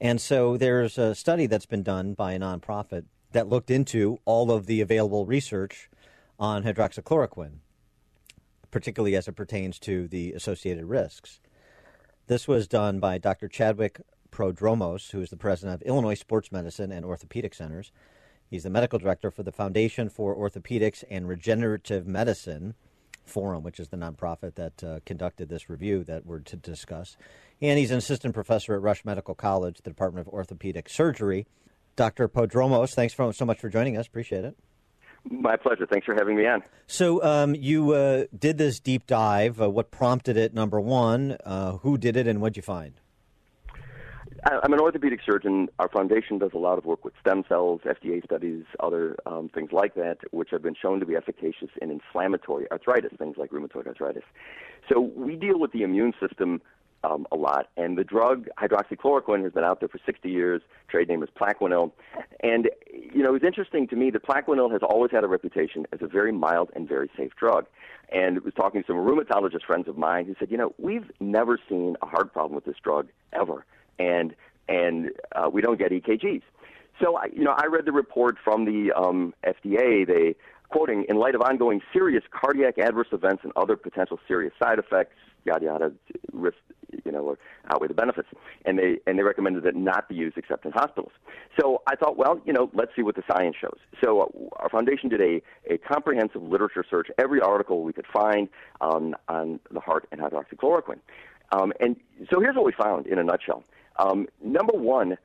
Speaker 2: And so there's a study that's been done by a nonprofit that looked into all of the available research on hydroxychloroquine, particularly as it pertains to the associated risks. This was done by Dr. Chadwick Prodromos, who is the president of Illinois Sports Medicine and Orthopedic Centers. He's the medical director for the Foundation for Orthopedics and Regenerative Medicine Forum, which is the nonprofit that uh, conducted this review that we're to discuss. And he's an assistant professor at Rush Medical College, the Department of Orthopedic Surgery. Dr. Prodromos, thanks for, so much for joining us. Appreciate it.
Speaker 10: My pleasure. Thanks for having me on.
Speaker 2: So, um, you uh, did this deep dive. Uh, what prompted it, number one? Uh, who did it, and what'd you find?
Speaker 10: I'm an orthopedic surgeon. Our foundation does a lot of work with stem cells, FDA studies, other um, things like that, which have been shown to be efficacious in inflammatory arthritis, things like rheumatoid arthritis. So we deal with the immune system um, a lot. And the drug hydroxychloroquine has been out there for 60 years. Trade name is Plaquenil. And, you know, it was interesting to me that Plaquenil has always had a reputation as a very mild and very safe drug. And I was talking to some rheumatologist friends of mine who said, you know, we've never seen a heart problem with this drug ever. And, and uh, we don't get EKGs. So, I, you know, I read the report from the um, FDA. They quoting, in light of ongoing serious cardiac adverse events and other potential serious side effects, yada yada, risk you know, outweigh the benefits. And they and they recommended that not be used except in hospitals. So I thought, well, you know, let's see what the science shows. So uh, our foundation did a, a comprehensive literature search, every article we could find um, on the heart and hydroxychloroquine. Um, and so here's what we found in a nutshell. Um, number one,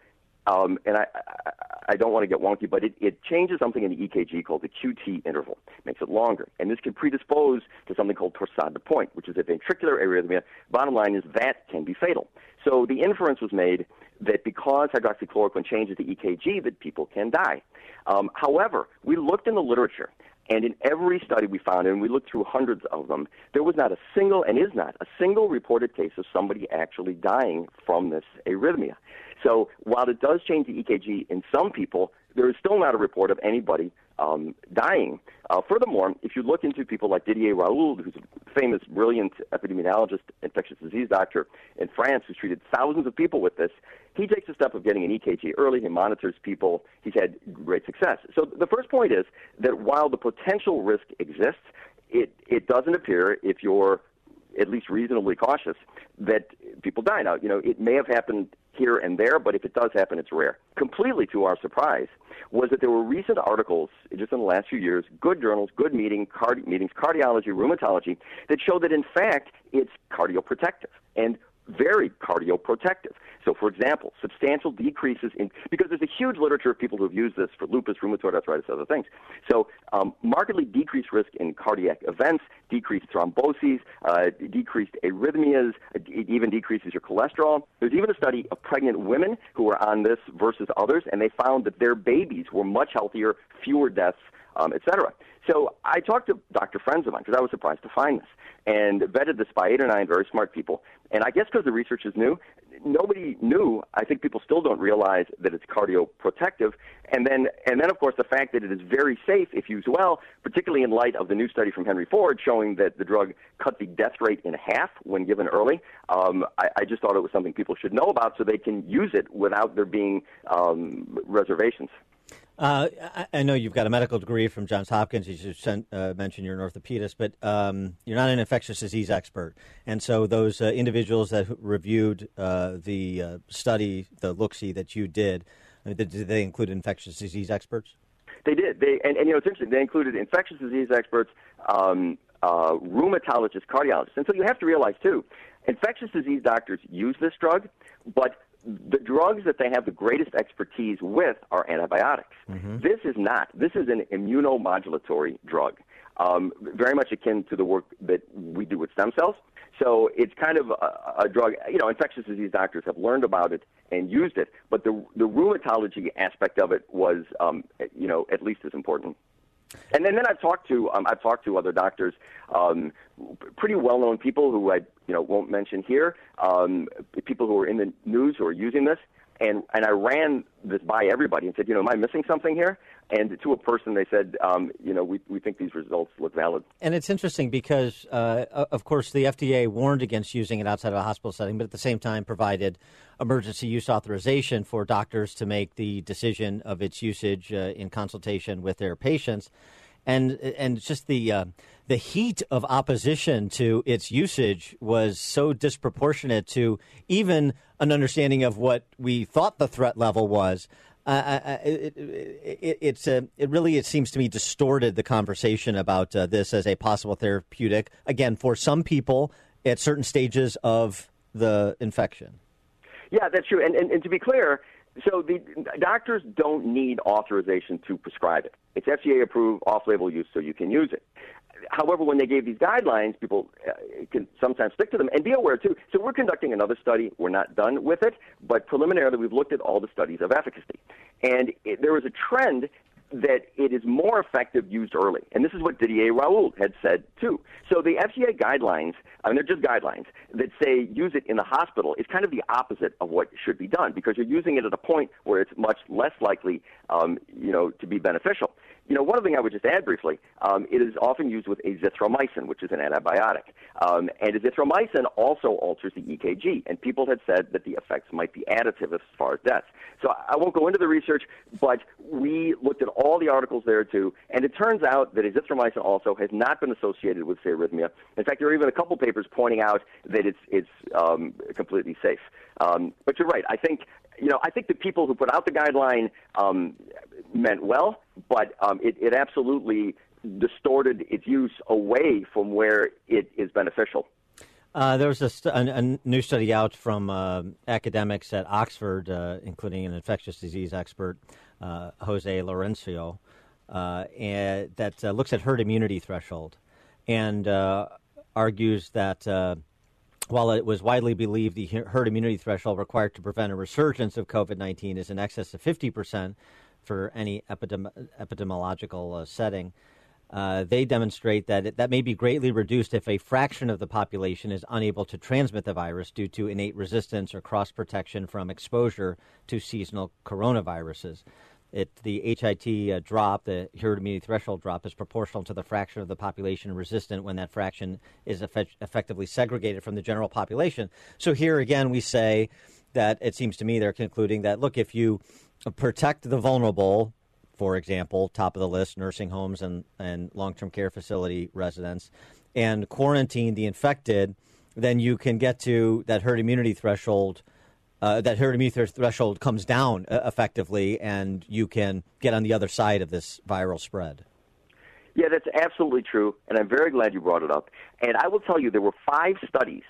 Speaker 10: um, and I, I, I don't want to get wonky, but it, it changes something in the EKG called the QT interval, makes it longer, and this can predispose to something called torsade de pointe, which is a ventricular arrhythmia. Bottom line is that can be fatal. So the inference was made that because hydroxychloroquine changes the EKG, that people can die. Um, however, we looked in the literature, and in every study we found, and we looked through hundreds of them, there was not a single, and is not, a single reported case of somebody actually dying from this arrhythmia. So while it does change the EKG in some people, there is still not a report of anybody um, dying. Uh, furthermore, if you look into people like Didier Raoult, who's a famous, brilliant epidemiologist, infectious disease doctor in France, who's treated thousands of people with this, he takes the step of getting an EKG early. He monitors people. He's had great success. So the first point is that while the potential risk exists, it, it doesn't appear, if you're at least reasonably cautious, that people die. Now, you know, it may have happened here and there, but if it does happen, it's rare. Completely to our surprise was that there were recent articles just in the last few years, good journals, good meeting, card- meetings, cardiology, rheumatology, that show that in fact it's cardioprotective. And very cardioprotective. So, for example, substantial decreases in, because there's a huge literature of people who have used this for lupus, rheumatoid arthritis, other things. So, um, markedly decreased risk in cardiac events, decreased thromboses, uh, decreased arrhythmias, it even decreases your cholesterol. There's even a study of pregnant women who were on this versus others, and they found that their babies were much healthier, fewer deaths, um, et cetera. So I talked to doctor friends of mine because I was surprised to find this and vetted this by eight or nine very smart people. And I guess because the research is new, nobody knew. I think people still don't realize that it's cardioprotective. And then, and then of course, the fact that it is very safe if used well, particularly in light of the new study from Henry Ford showing that the drug cut the death rate in half when given early. Um, I, I just thought it was something people should know about so they can use it without there being um, reservations.
Speaker 2: Uh, I, I, know you've got a medical degree from Johns Hopkins. You sent, uh, mentioned you're an orthopedist, but um, you're not an infectious disease expert. And so those uh, individuals that reviewed uh, the uh, study, the look-see that you did, uh, did they include infectious disease experts?
Speaker 10: They did. They and, and you know it's interesting. They included infectious disease experts, um, rheumatologists, cardiologists, and so you have to realize too, infectious disease doctors use this drug, but the drugs that they have the greatest expertise with are antibiotics. Mm-hmm. This is not. This is an immunomodulatory drug, um, very much akin to the work that we do with stem cells. So it's kind of a, a drug. You know, infectious disease doctors have learned about it and used it, but the the rheumatology aspect of it was, um, you know, at least as important. And then, then I've talked to um, I've talked to other doctors, um, pretty well known people who I you know won't mention here, um, people who are in the news who are using this, and and I ran this by everybody and said, you know, am I missing something here? And to a person, they said, um, you know, we we think these results look valid.
Speaker 2: And it's interesting because, uh, of course, the FDA warned against using it outside of a hospital setting, but at the same time provided emergency use authorization for doctors to make the decision of its usage uh, in consultation with their patients and and just the uh, the heat of opposition to its usage was so disproportionate to even an understanding of what we thought the threat level was. Uh, it, it, it's a, it really it seems to me distorted the conversation about uh, this as a possible therapeutic again for some people at certain stages of the infection.
Speaker 10: Yeah, that's true. And, and, and to be clear, so the doctors don't need authorization to prescribe it. It's FDA approved off-label use, so you can use it. However, when they gave these guidelines, people uh, can sometimes stick to them. And be aware, too, so we're conducting another study. We're not done with it, but preliminarily, we've looked at all the studies of efficacy. And it, was a trend that it is more effective used early. And this is what Didier Raoult had said too. So the FDA guidelines, I mean, they're just guidelines that say use it in the hospital is kind of the opposite of what should be done because you're using it at a point where it's much less likely, um, you know, to be beneficial. You know, one thing I would just add briefly, um, it is often used with azithromycin, which is an antibiotic. Um, and azithromycin also alters the EKG, and people had said that the effects might be additive as far as deaths. So I won't go into the research, but we looked at all the articles there too, and it turns out that azithromycin also has not been associated with arrhythmia. In fact, there are even a couple papers pointing out that it's it's um, completely safe. Um, but you're right. I think you know I think the people who put out the guideline um, meant well, but um, it, it absolutely distorted its use away from where it is beneficial.
Speaker 2: Uh, there was a, st- a, a, new study out from uh, academics at Oxford, uh, including an infectious disease expert, uh, Jose Lourenço, uh, and that uh, looks at herd immunity threshold and argues that while it was widely believed the herd immunity threshold required to prevent a resurgence of COVID 19 is in excess of 50%, for any epidemi- epidemiological uh, setting. Uh, they demonstrate that it, that may be greatly reduced if a fraction of the population is unable to transmit the virus due to innate resistance or cross protection from exposure to seasonal coronaviruses. It, the HIT uh, drop, the herd immunity threshold drop, is proportional to the fraction of the population resistant when that fraction is effect- effectively segregated from the general population. So here again, we say that it seems to me they're concluding that look, if you protect the vulnerable, for example, top of the list, nursing homes and, and long term care facility residents, and quarantine the infected, then you can get to that herd immunity threshold. Uh, that herd immunity threshold comes down uh, effectively, and you can get on the other side of this viral spread.
Speaker 10: Yeah, that's absolutely true, and I'm very glad you brought it up. And I will tell you, there were five studies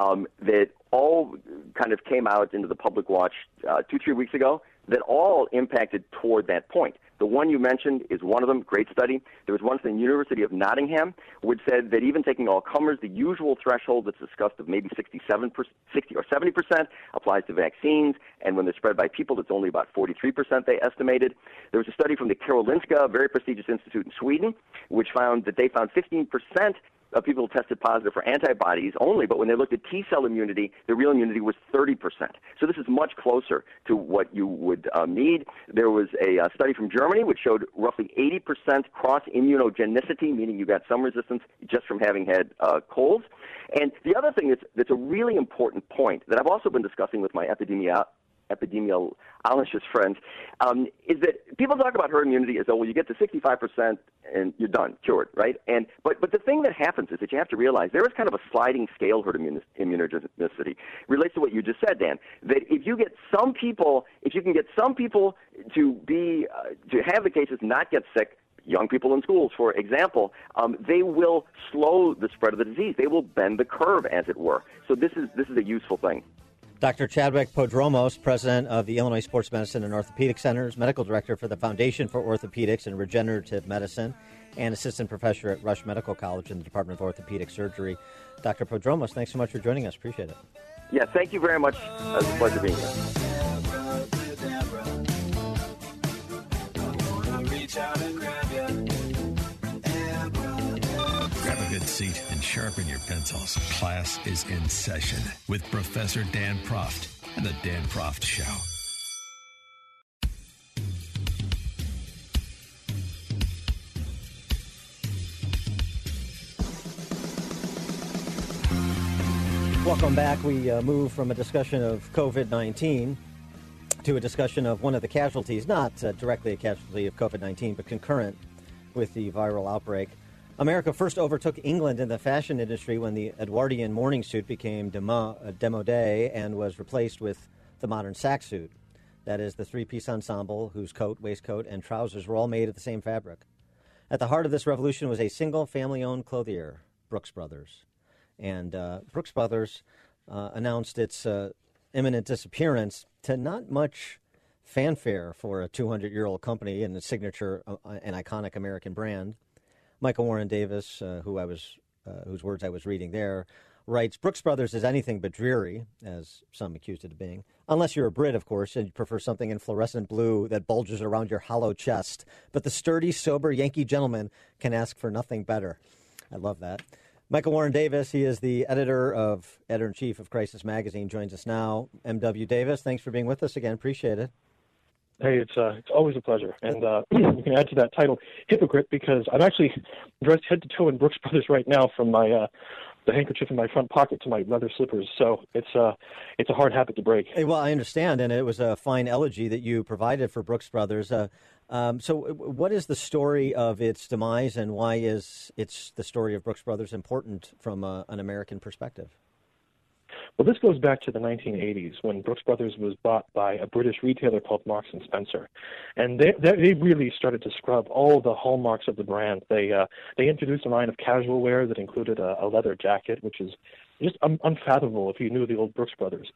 Speaker 10: um, that all kind of came out into the public watch uh, two, three weeks ago that all impacted toward that point. The one you mentioned is one of them, great study. There was one from the University of Nottingham, which said that even taking all comers, the usual threshold that's discussed of maybe 67 60 or 70 percent applies to vaccines, and when they're spread by people, it's only about 43 percent they estimated. There was a study from the Karolinska, a very prestigious institute in Sweden, which found that they found 15 percent of people tested positive for antibodies only, but when they looked at T cell immunity, the real immunity was 30%. So this is much closer to what you would um, need. There was a uh, study from Germany which showed roughly 80% cross immunogenicity, meaning you got some resistance just from having had uh, colds. And the other thing that's, that's a really important point that I've also been discussing with my epidemiologist epidemiologist friends, um, is that people talk about herd immunity as though well you get to 65% and you're done, cured, right? And but but the thing that happens is that you have to realize there is kind of a sliding scale herd immunogenicity. It relates to what you just said, Dan. That if you get some people, if you can get some people to be uh, to have the cases not get sick, young people in schools, for example, um, they will slow the spread of the disease. They will bend the curve, as it were. So this is this is a useful thing.
Speaker 2: Dr. Chadwick Prodromos, president of the Illinois Sports Medicine and Orthopedic Centers, medical director for the Foundation for Orthopedics and Regenerative Medicine, and assistant professor at Rush Medical College in the Department of Orthopedic Surgery. Dr. Prodromos, thanks so much for joining us. Appreciate it.
Speaker 10: Yeah, thank you very much. Uh, it was a pleasure being here.
Speaker 1: Sharpen your pencils. Class is in session with Professor Dan Proft and The Dan Proft Show.
Speaker 2: Welcome back. We uh, move from a discussion of COVID 19 to a discussion of one of the casualties, not uh, directly a casualty of COVID 19, but concurrent with the viral outbreak. America first overtook England in the fashion industry when the Edwardian morning suit became demo, uh, and was replaced with the modern sack suit. That is the three piece ensemble whose coat, waistcoat, and trousers were all made of the same fabric. At the heart of this revolution was a single family owned clothier, Brooks Brothers. And uh, Brooks Brothers uh, announced its uh, imminent disappearance to not much fanfare for a 200 year old company and a signature, uh, an iconic American brand. Michael Warren Davis, uh, who I was, uh, whose words I was reading there, writes Brooks Brothers is anything but dreary, as some accused it of being, unless you're a Brit, of course, and you prefer something in fluorescent blue that bulges around your hollow chest. But the sturdy, sober Yankee gentleman can ask for nothing better. I love that. Michael Warren Davis, he is the editor of editor in chief of Crisis Magazine, joins us now. M.W. Davis, thanks for being with us again. Appreciate it.
Speaker 11: Hey, it's uh, it's always a pleasure, and uh, you can add to that title hypocrite because I'm actually dressed head to toe in Brooks Brothers right now, from my uh, the handkerchief in my front pocket to my leather slippers. So it's uh, it's a hard habit to break.
Speaker 2: Hey, well, I understand, and it was a fine elegy that you provided for Brooks Brothers. Uh, um, so, what is the story of its demise, and why is it's the story of Brooks Brothers important from uh, an American perspective?
Speaker 11: Well, this goes back to the 1980s when Brooks Brothers was bought by a British retailer called Marks and Spencer, and they they really started to scrub all the hallmarks of the brand. They uh, they introduced a line of casual wear that included a, a leather jacket, which is just un- unfathomable if you knew the old Brooks Brothers.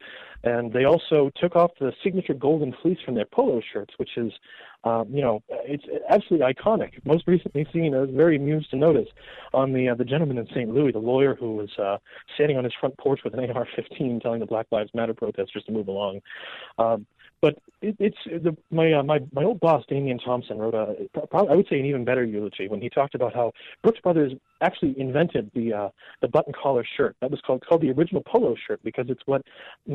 Speaker 11: And they also took off the signature golden fleece from their polo shirts, which is, um, you know, it's absolutely iconic. Most recently seen, I was very amused to notice on the uh, the gentleman in St. Louis, the lawyer who was uh, standing on his front porch with an AR-15, telling the Black Lives Matter protesters to move along. Um, but it, it's the, my uh, my my old boss Damian Thompson wrote a probably I would say an even better eulogy when he talked about how Brooks Brothers actually invented the uh, the button collar shirt that was called called the original polo shirt because it's what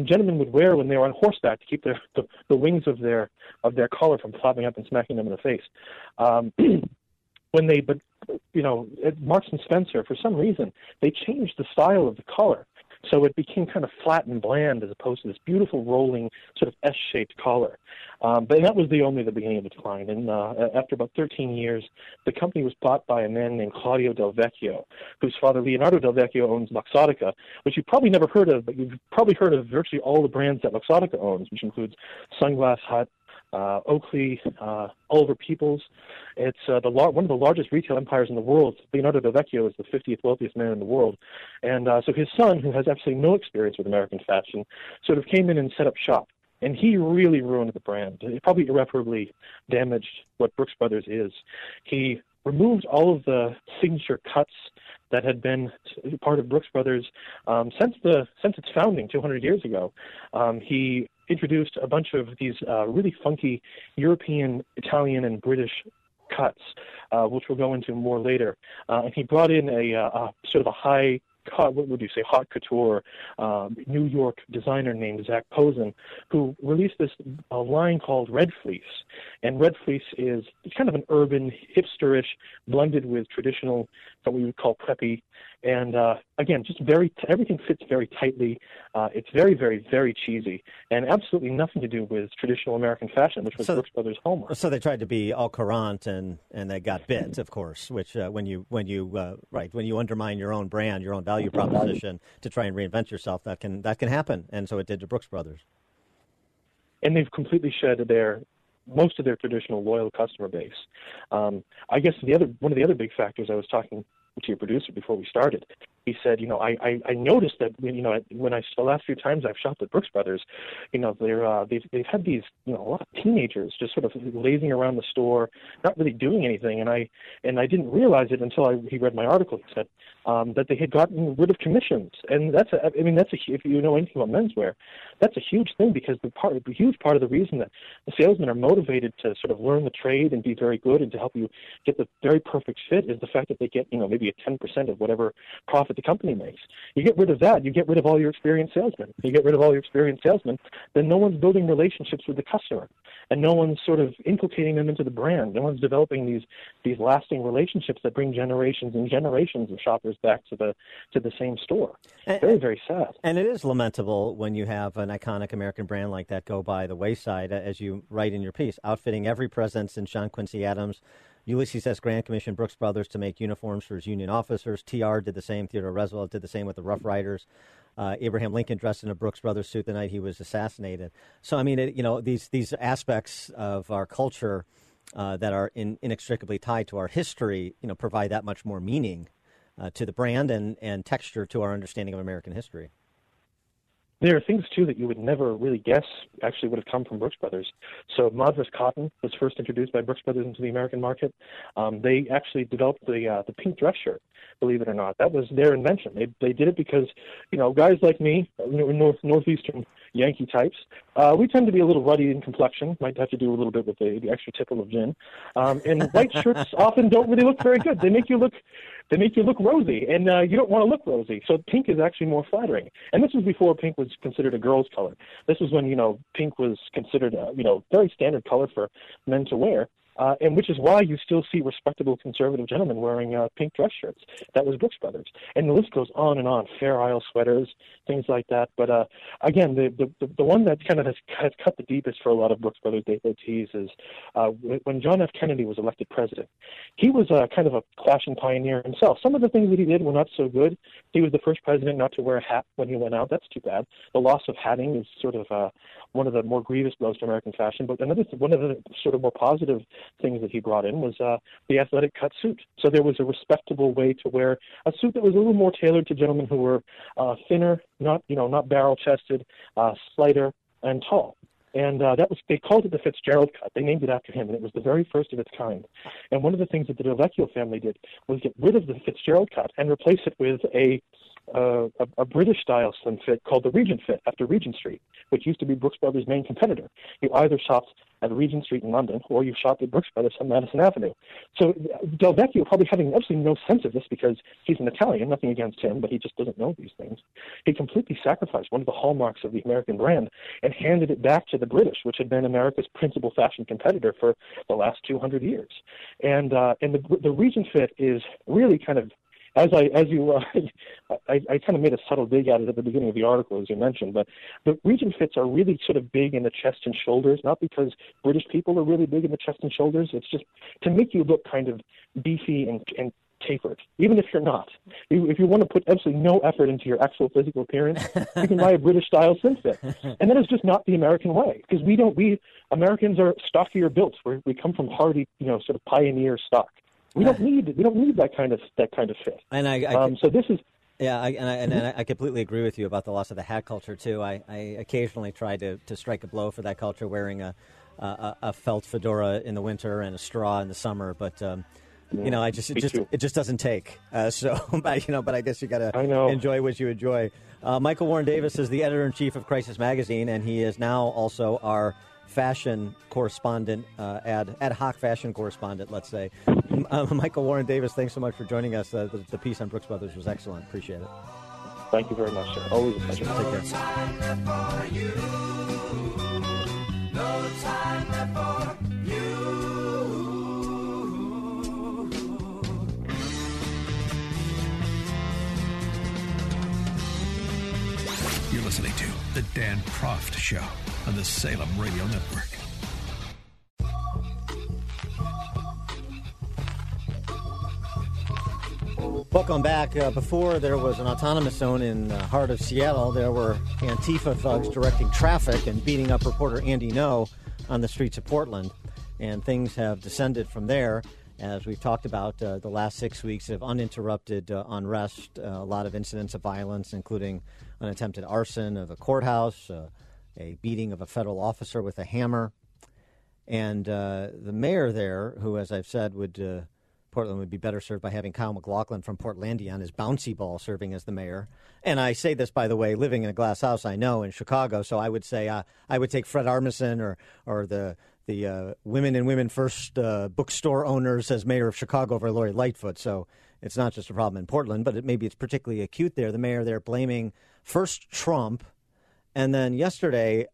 Speaker 11: gentlemen would wear when they were on horseback to keep their the, the wings of their of their collar from flopping up and smacking them in the face. Um, when they but you know Marks and Spencer for some reason they changed the style of the collar so it became kind of flat and bland as opposed to this beautiful rolling sort of S-shaped collar. Um, but that was the only the beginning of the decline. And uh, after about 13 years, the company was bought by a man named Claudio Del Vecchio, whose father Leonardo Del Vecchio owns Luxottica, which you've probably never heard of, but you've probably heard of virtually all the brands that Luxottica owns, which includes Sunglass Hut, uh, Oakley, uh, Oliver Peoples. It's uh, the lar- one of the largest retail empires in the world. Leonardo Del Vecchio is the 50th wealthiest man in the world, and uh, so his son, who has absolutely no experience with American fashion, sort of came in and set up shop. And he really ruined the brand. He probably irreparably damaged what Brooks Brothers is. He removed all of the signature cuts that had been part of Brooks Brothers um, since the since its founding 200 years ago. Um, he introduced a bunch of these uh, really funky European, Italian, and British cuts, uh, which we'll go into more later. Uh, and he brought in a, uh, a sort of a high what would you say, haute couture um, New York designer named Zac Posen, who released this uh, line called Red Fleece. And Red Fleece is kind of an urban, hipsterish, blended with traditional, what we would call preppy and uh, again, just very everything fits very tightly. Uh, it's very, very, very cheesy, and absolutely nothing to do with traditional American fashion, which was so, Brooks Brothers' hallmark.
Speaker 2: So they tried to be all courant, and and they got bit, of course. Which uh, when you when you uh, right when you undermine your own brand, your own value proposition to try and reinvent yourself, that can that can happen, and so it did to Brooks Brothers.
Speaker 11: And they've completely shed their most of their traditional loyal customer base. Um, I guess the other one of the other big factors I was talking to your producer before we started. He said, you know, I, I, I noticed that you know when I the last few times I've shopped at Brooks Brothers, you know, they're uh, they've they've had these you know a lot of teenagers just sort of lazing around the store, not really doing anything, and I and I didn't realize it until I, he read my article. He said um, that they had gotten rid of commissions, and that's a, I mean that's a if you know anything about menswear, that's a huge thing because the part the huge part of the reason that the salesmen are motivated to sort of learn the trade and be very good and to help you get the very perfect fit is the fact that they get you know maybe a 10% of whatever profit the company makes. You get rid of that, you get rid of all your experienced salesmen. You get rid of all your experienced salesmen, then no one's building relationships with the customer, and no one's sort of inculcating them into the brand. No one's developing these these lasting relationships that bring generations and generations of shoppers back to the to the same store. Very very sad.
Speaker 2: And it is lamentable when you have an iconic American brand like that go by the wayside, as you write in your piece, outfitting every president since John Quincy Adams. Ulysses S. Grant commissioned Brooks Brothers to make uniforms for his Union officers. TR did the same. Theodore Roosevelt did the same with the Rough Riders. Uh, Abraham Lincoln dressed in a Brooks Brothers suit the night he was assassinated. So, I mean, it, you know, these these aspects of our culture uh, that are in, inextricably tied to our history, you know, provide that much more meaning uh, to the brand and, and texture to our understanding of American history.
Speaker 11: There are things too that you would never really guess actually would have come from Brooks Brothers. So Madras cotton was first introduced by Brooks Brothers into the American market. Um, they actually developed the uh, the pink dress shirt. Believe it or not, that was their invention. They they did it because you know guys like me, north northeastern Yankee types, uh, we tend to be a little ruddy in complexion. Might have to do a little bit with the, the extra tipple of gin. Um, and white shirts often don't really look very good. They make you look they make you look rosy, and uh, you don't want to look rosy. So pink is actually more flattering. And this was before pink was considered a girl's color. This was when you know pink was considered a you know very standard color for men to wear uh, and which is why you still see respectable conservative gentlemen wearing uh, pink dress shirts. That was Brooks Brothers, and the list goes on and on. Fair Isle sweaters, things like that. But uh, again, the, the the one that kind of has, has cut the deepest for a lot of Brooks Brothers devotees is uh, when John F. Kennedy was elected president. He was uh, kind of a fashion pioneer himself. Some of the things that he did were not so good. He was the first president not to wear a hat when he went out. That's too bad. The loss of hatting is sort of uh, one of the more grievous blows to American fashion. But another one of the sort of more positive things that he brought in was uh, the athletic cut suit. So there was a respectable way to wear a suit that was a little more tailored to gentlemen who were uh, thinner, not you know not barrel chested, uh, slighter, and tall. And uh, that was they called it the Fitzgerald cut. They named it after him, and it was the very first of its kind. And one of the things that the Del Vecchio family did was get rid of the Fitzgerald cut and replace it with a uh, a, a British style slim fit called the Regent Fit after Regent Street, which used to be Brooks Brothers' main competitor. You either shopped at Regent Street in London or you shopped at Brooks Brothers on Madison Avenue. So Del Vecchio probably having absolutely no sense of this because he's an Italian, nothing against him, but he just doesn't know these things. He completely sacrificed one of the hallmarks of the American brand and handed it back to the British, which had been America's principal fashion competitor for the last 200 years. And uh, and the the Regent Fit is really kind of as I as you uh, I, I kind of made a subtle dig at it at the beginning of the article, as you mentioned, but the Regent fits are really sort of big in the chest and shoulders, not because British people are really big in the chest and shoulders. It's just to make you look kind of beefy and, and tapered, even if you're not. if you want to put absolutely no effort into your actual physical appearance, you can buy a British style slim fit, and that is just not the American way because we don't. We Americans are stockier built. We're, we come from hardy, you know, sort of pioneer stock. We don't need we don't need that kind of that kind of fit.
Speaker 2: And I, I
Speaker 11: um, so this is
Speaker 2: yeah, I, and, I, and, and I completely agree with you about the loss of the hat culture too. I, I occasionally try to, to strike a blow for that culture, wearing a, a, a felt fedora in the winter and a straw in the summer. But um, you know, I just it just too. it just doesn't take. Uh, so, but, you know, but I guess you got to enjoy what you enjoy. Uh, Michael Warren Davis is the editor in chief of Crisis Magazine, and he is now also our fashion correspondent, uh, ad ad hoc fashion correspondent, let's say. Uh, Michael Warren Davis, thanks so much for joining us. Uh, the, the, piece on Brooks Brothers was excellent. Appreciate it.
Speaker 11: Thank you very much, sir. Always a pleasure. Take
Speaker 1: care. You're listening to The Dan Proft Show on the Salem Radio Network.
Speaker 2: Welcome back. Uh, before there was an autonomous zone in the heart of Seattle, there were Antifa thugs directing traffic and beating up reporter Andy Ngo on the streets of Portland. And things have descended from there. As we've talked about, uh, the last six weeks of uninterrupted uh, unrest, uh, a lot of incidents of violence, including an attempted arson of a courthouse, uh, a beating of a federal officer with a hammer. And uh, the mayor there, who, as I've said, would uh, Portland would be better served by having Kyle MacLachlan from Portlandia on his bouncy ball serving as the mayor. And I say this, by the way, living in a glass house, I know in Chicago. So I would say uh, I would take Fred Armisen or or the the uh, Women and Women First uh, bookstore owners as mayor of Chicago over Lori Lightfoot. So it's not just a problem in Portland, but it, maybe it's particularly acute there. The mayor there blaming first Trump, and then yesterday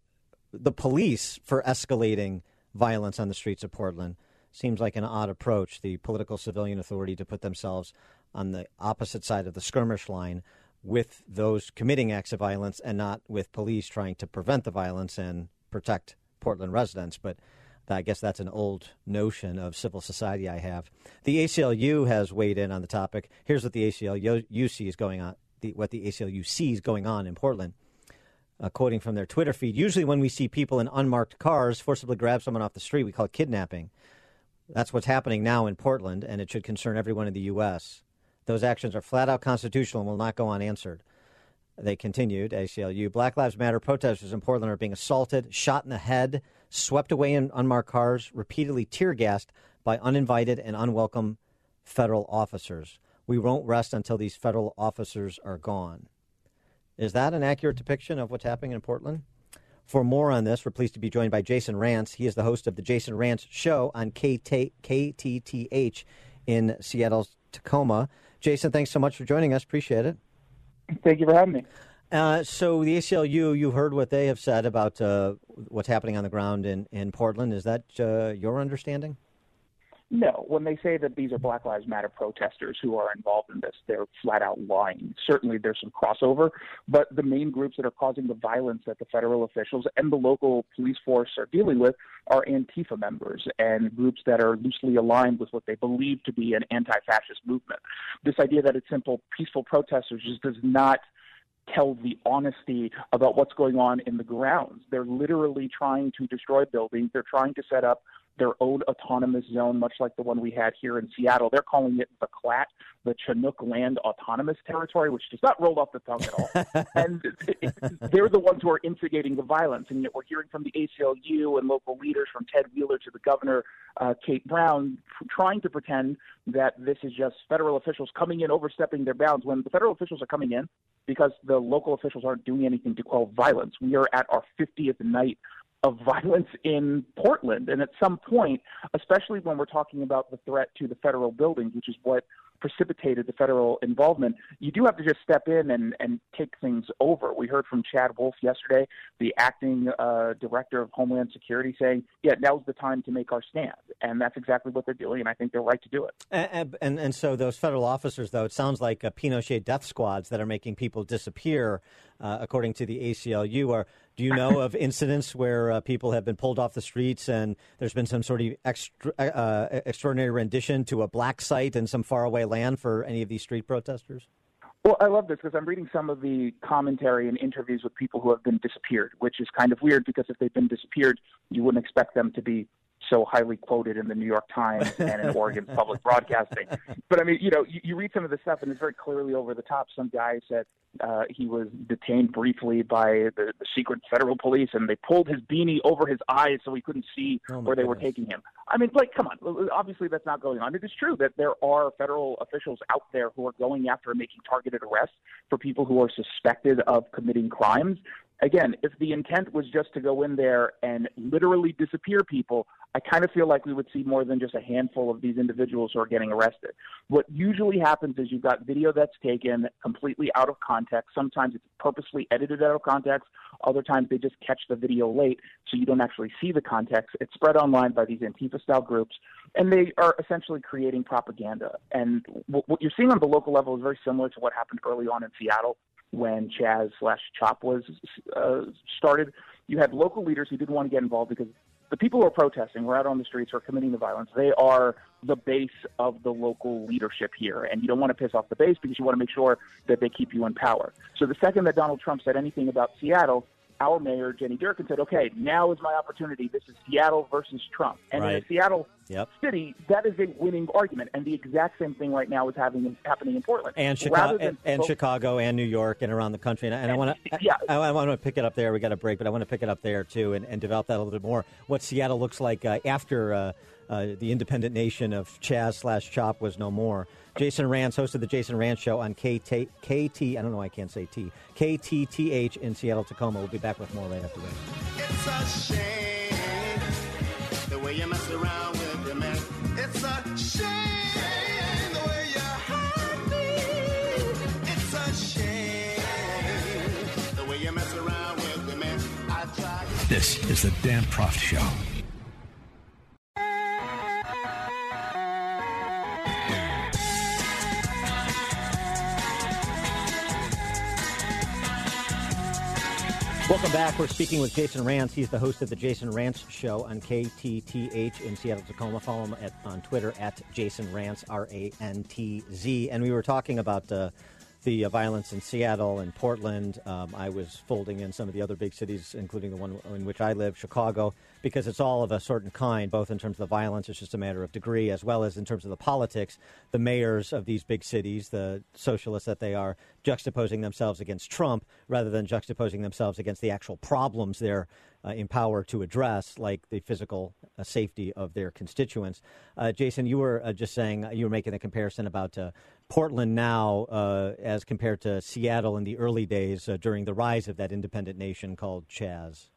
Speaker 2: the police for escalating violence on the streets of Portland. Seems like an odd approach. The political civilian authority to put themselves on the opposite side of the skirmish line with those committing acts of violence and not with police trying to prevent the violence and protect Portland residents. But I guess that's an old notion of civil society I have. The ACLU has weighed in on the topic. Here's what the ACLU sees going on. The, what the ACLU sees going on in Portland. Uh, quoting from their Twitter feed, usually when we see people in unmarked cars forcibly grab someone off the street, we call it kidnapping. That's what's happening now in Portland, and it should concern everyone in the U.S. Those actions are flat out constitutional and will not go unanswered. They continued, ACLU. Black Lives Matter protesters in Portland are being assaulted, shot in the head, swept away in unmarked cars, repeatedly tear gassed by uninvited and unwelcome federal officers. We won't rest until these federal officers are gone. Is that an accurate depiction of what's happening in Portland? For more on this, we're pleased to be joined by Jason Rantz. He is the host of the Jason Rantz Show on KTTH in Seattle's Tacoma. Jason, thanks so much for joining us. Appreciate it.
Speaker 12: Thank you for having me.
Speaker 2: Uh, so the ACLU, you heard what they have said about uh, what's happening on the ground in, in Portland. Is that uh, your understanding?
Speaker 12: No. When they say that these are Black Lives Matter protesters who are involved in this, they're flat out lying. Certainly there's some crossover, but the main groups that are causing the violence that the federal officials and the local police force are dealing with are Antifa members and groups that are loosely aligned with what they believe to be an anti fascist movement. This idea that it's simple, peaceful protesters just does not tell the honesty about what's going on in the grounds. They're literally trying to destroy buildings. They're trying to set up their own autonomous zone, much like the one we had here in Seattle. They're calling it the CLAT, the Chinook Land Autonomous Territory, which does not roll off the tongue at all. and they're the ones who are instigating the violence. And yet we're hearing from the ACLU and local leaders, from Ted Wheeler to the governor, uh, Kate Brown, trying to pretend that this is just federal officials coming in, overstepping their bounds, when the federal officials are coming in because the local officials aren't doing anything to quell violence. We are at our 50th night of violence in Portland. And at some point, especially when we're talking about the threat to the federal buildings, which is what precipitated the federal involvement, you do have to just step in and, and take things over. We heard from Chad Wolf yesterday, the acting uh, director of Homeland Security, saying, yeah, now's the time to make our stand. And that's exactly what they're doing, and I think they're right to do it.
Speaker 2: And, and, and so those federal officers, though, it sounds like Pinochet death squads that are making people disappear, uh, according to the ACLU, are do you know of incidents where uh, people have been pulled off the streets and there's been some sort of extra, uh, extraordinary rendition to a black site in some faraway land for any of these street protesters?
Speaker 12: Well, I love this because I'm reading some of the commentary and interviews with people who have been disappeared, which is kind of weird because if they've been disappeared, you wouldn't expect them to be so highly quoted in the New York Times and in Oregon Public Broadcasting. But I mean, you know, you, you read some of the stuff and it's very clearly over the top. Some guy said uh, he was detained briefly by the, the secret federal police and they pulled his beanie over his eyes so he couldn't see oh where they goodness. were taking him. I mean, like, come on. Obviously, that's not going on. It is true that there are federal officials out there who are going after and making targeted arrests for people who are suspected of committing crimes again, if the intent was just to go in there and literally disappear people, I kind of feel like we would see more than just a handful of these individuals who are getting arrested. What usually happens is you've got video that's taken completely out of context. Sometimes it's purposely edited out of context. Other times they just catch the video late so you don't actually see the context. It's spread online by these Antifa style groups, and they are essentially creating propaganda. And what you're seeing on the local level is very similar to what happened early on in Seattle when Chaz slash Chop was uh, started. You had local leaders who didn't want to get involved because the people who are protesting, who are out on the streets, are committing the violence, they are the base of the local leadership here. And you don't want to piss off the base because you want to make sure that they keep you in power. So the second that Donald Trump said anything about Seattle, our mayor, Jenny Durkan, said, okay, now is my opportunity. This is Seattle versus Trump. And right. in a Seattle
Speaker 2: yep.
Speaker 12: city, that is a winning argument. And the exact same thing right now is having, happening in Portland.
Speaker 2: And, Chicago, and, and Chicago and New York and around the country. And, and, and I want to yeah. I, I, want to pick it up there. We got a break, but I want to pick it up there, too, and, and develop that a little bit more. What Seattle looks like uh, after uh, uh, the independent nation of Chaz slash Chop was no more. Jason Rantz hosted the Jason Rantz Show on KT, KT I don't know why I can't say T, KTTH in Seattle, Tacoma. We'll be back with more right after this.
Speaker 13: It's a shame the way you mess around with your man. It's a shame the way you hurt me. It's a shame the way you mess around with man. I tried.
Speaker 1: This is the Dan Proft Show.
Speaker 2: Back. We're speaking with Jason Rantz. He's the host of the Jason Rantz Show on KTTH in Seattle, Tacoma. Follow him at, on Twitter at Jason Rantz, R A N T Z. And we were talking about uh, the uh, violence in Seattle and Portland. Um, I was folding in some of the other big cities, including the one in which I live, Chicago, because it's all of a certain kind, both in terms of the violence, it's just a matter of degree, as well as in terms of the politics. The mayors of these big cities, the socialists that they are, juxtaposing themselves against Trump rather than juxtaposing themselves against the actual problems they're uh, in power to address, like the physical uh, safety of their constituents. Uh, Jason, you were uh, just saying, you were making a comparison about uh, Portland now uh, as compared to Seattle in the early days uh, during the rise of that independent nation called Chaz.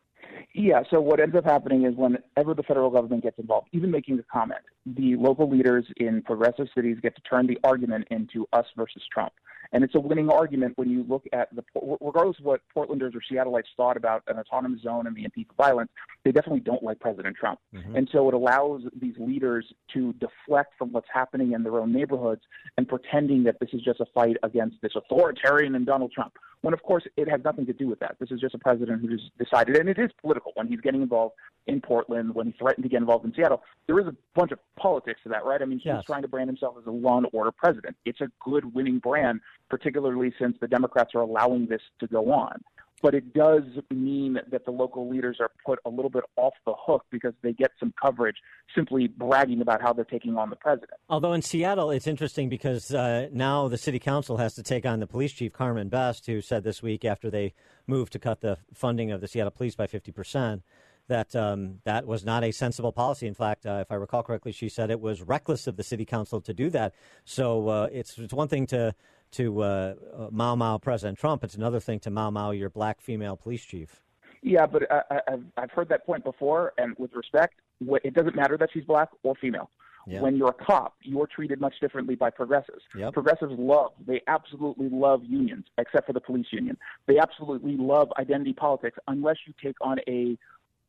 Speaker 12: Yeah, so what ends up happening is whenever the federal government gets involved, even making a comment, the local leaders in progressive cities get to turn the argument into us versus Trump. And it's a winning argument when you look at the, regardless of what Portlanders or Seattleites thought about an autonomous zone and the Antifa violence, they definitely don't like President Trump.
Speaker 14: Mhm.
Speaker 12: And so it allows these leaders to deflect from what's happening in their own neighborhoods and pretending that this is just a fight against this authoritarian and Donald Trump. When of course it has nothing to do with that. This is just a president who just decided, and it is political. When he's getting involved in Portland, when he threatened to get involved in Seattle, there is a bunch of politics to that, right? I mean, he's
Speaker 2: Yes.
Speaker 12: trying to brand himself as a law and order president. It's a good winning brand, particularly since the Democrats are allowing this to go on. But it does mean that the local leaders are put a little bit off the hook because they get some coverage simply bragging about how they're taking on the president.
Speaker 2: Although in Seattle, it's interesting because uh, now the city council has to take on the police chief, Carmen Best, who said this week after they moved to cut the funding of the Seattle police by 50%, that um, that was not a sensible policy. In fact, uh, if I recall correctly, she said it was reckless of the city council to do that. So uh, it's, it's one thing to, to uh, uh, Mao Mao President Trump, it's another thing to Mao Mao your black female police chief.
Speaker 12: Yeah, but I, I, I've I've heard that point before, and with respect, it doesn't matter that she's black or female.
Speaker 2: Yeah.
Speaker 12: When you're a cop, you're treated much differently by progressives.
Speaker 2: Yep.
Speaker 12: Progressives love, they absolutely love unions, except for the police union. They absolutely love identity politics, unless you take on a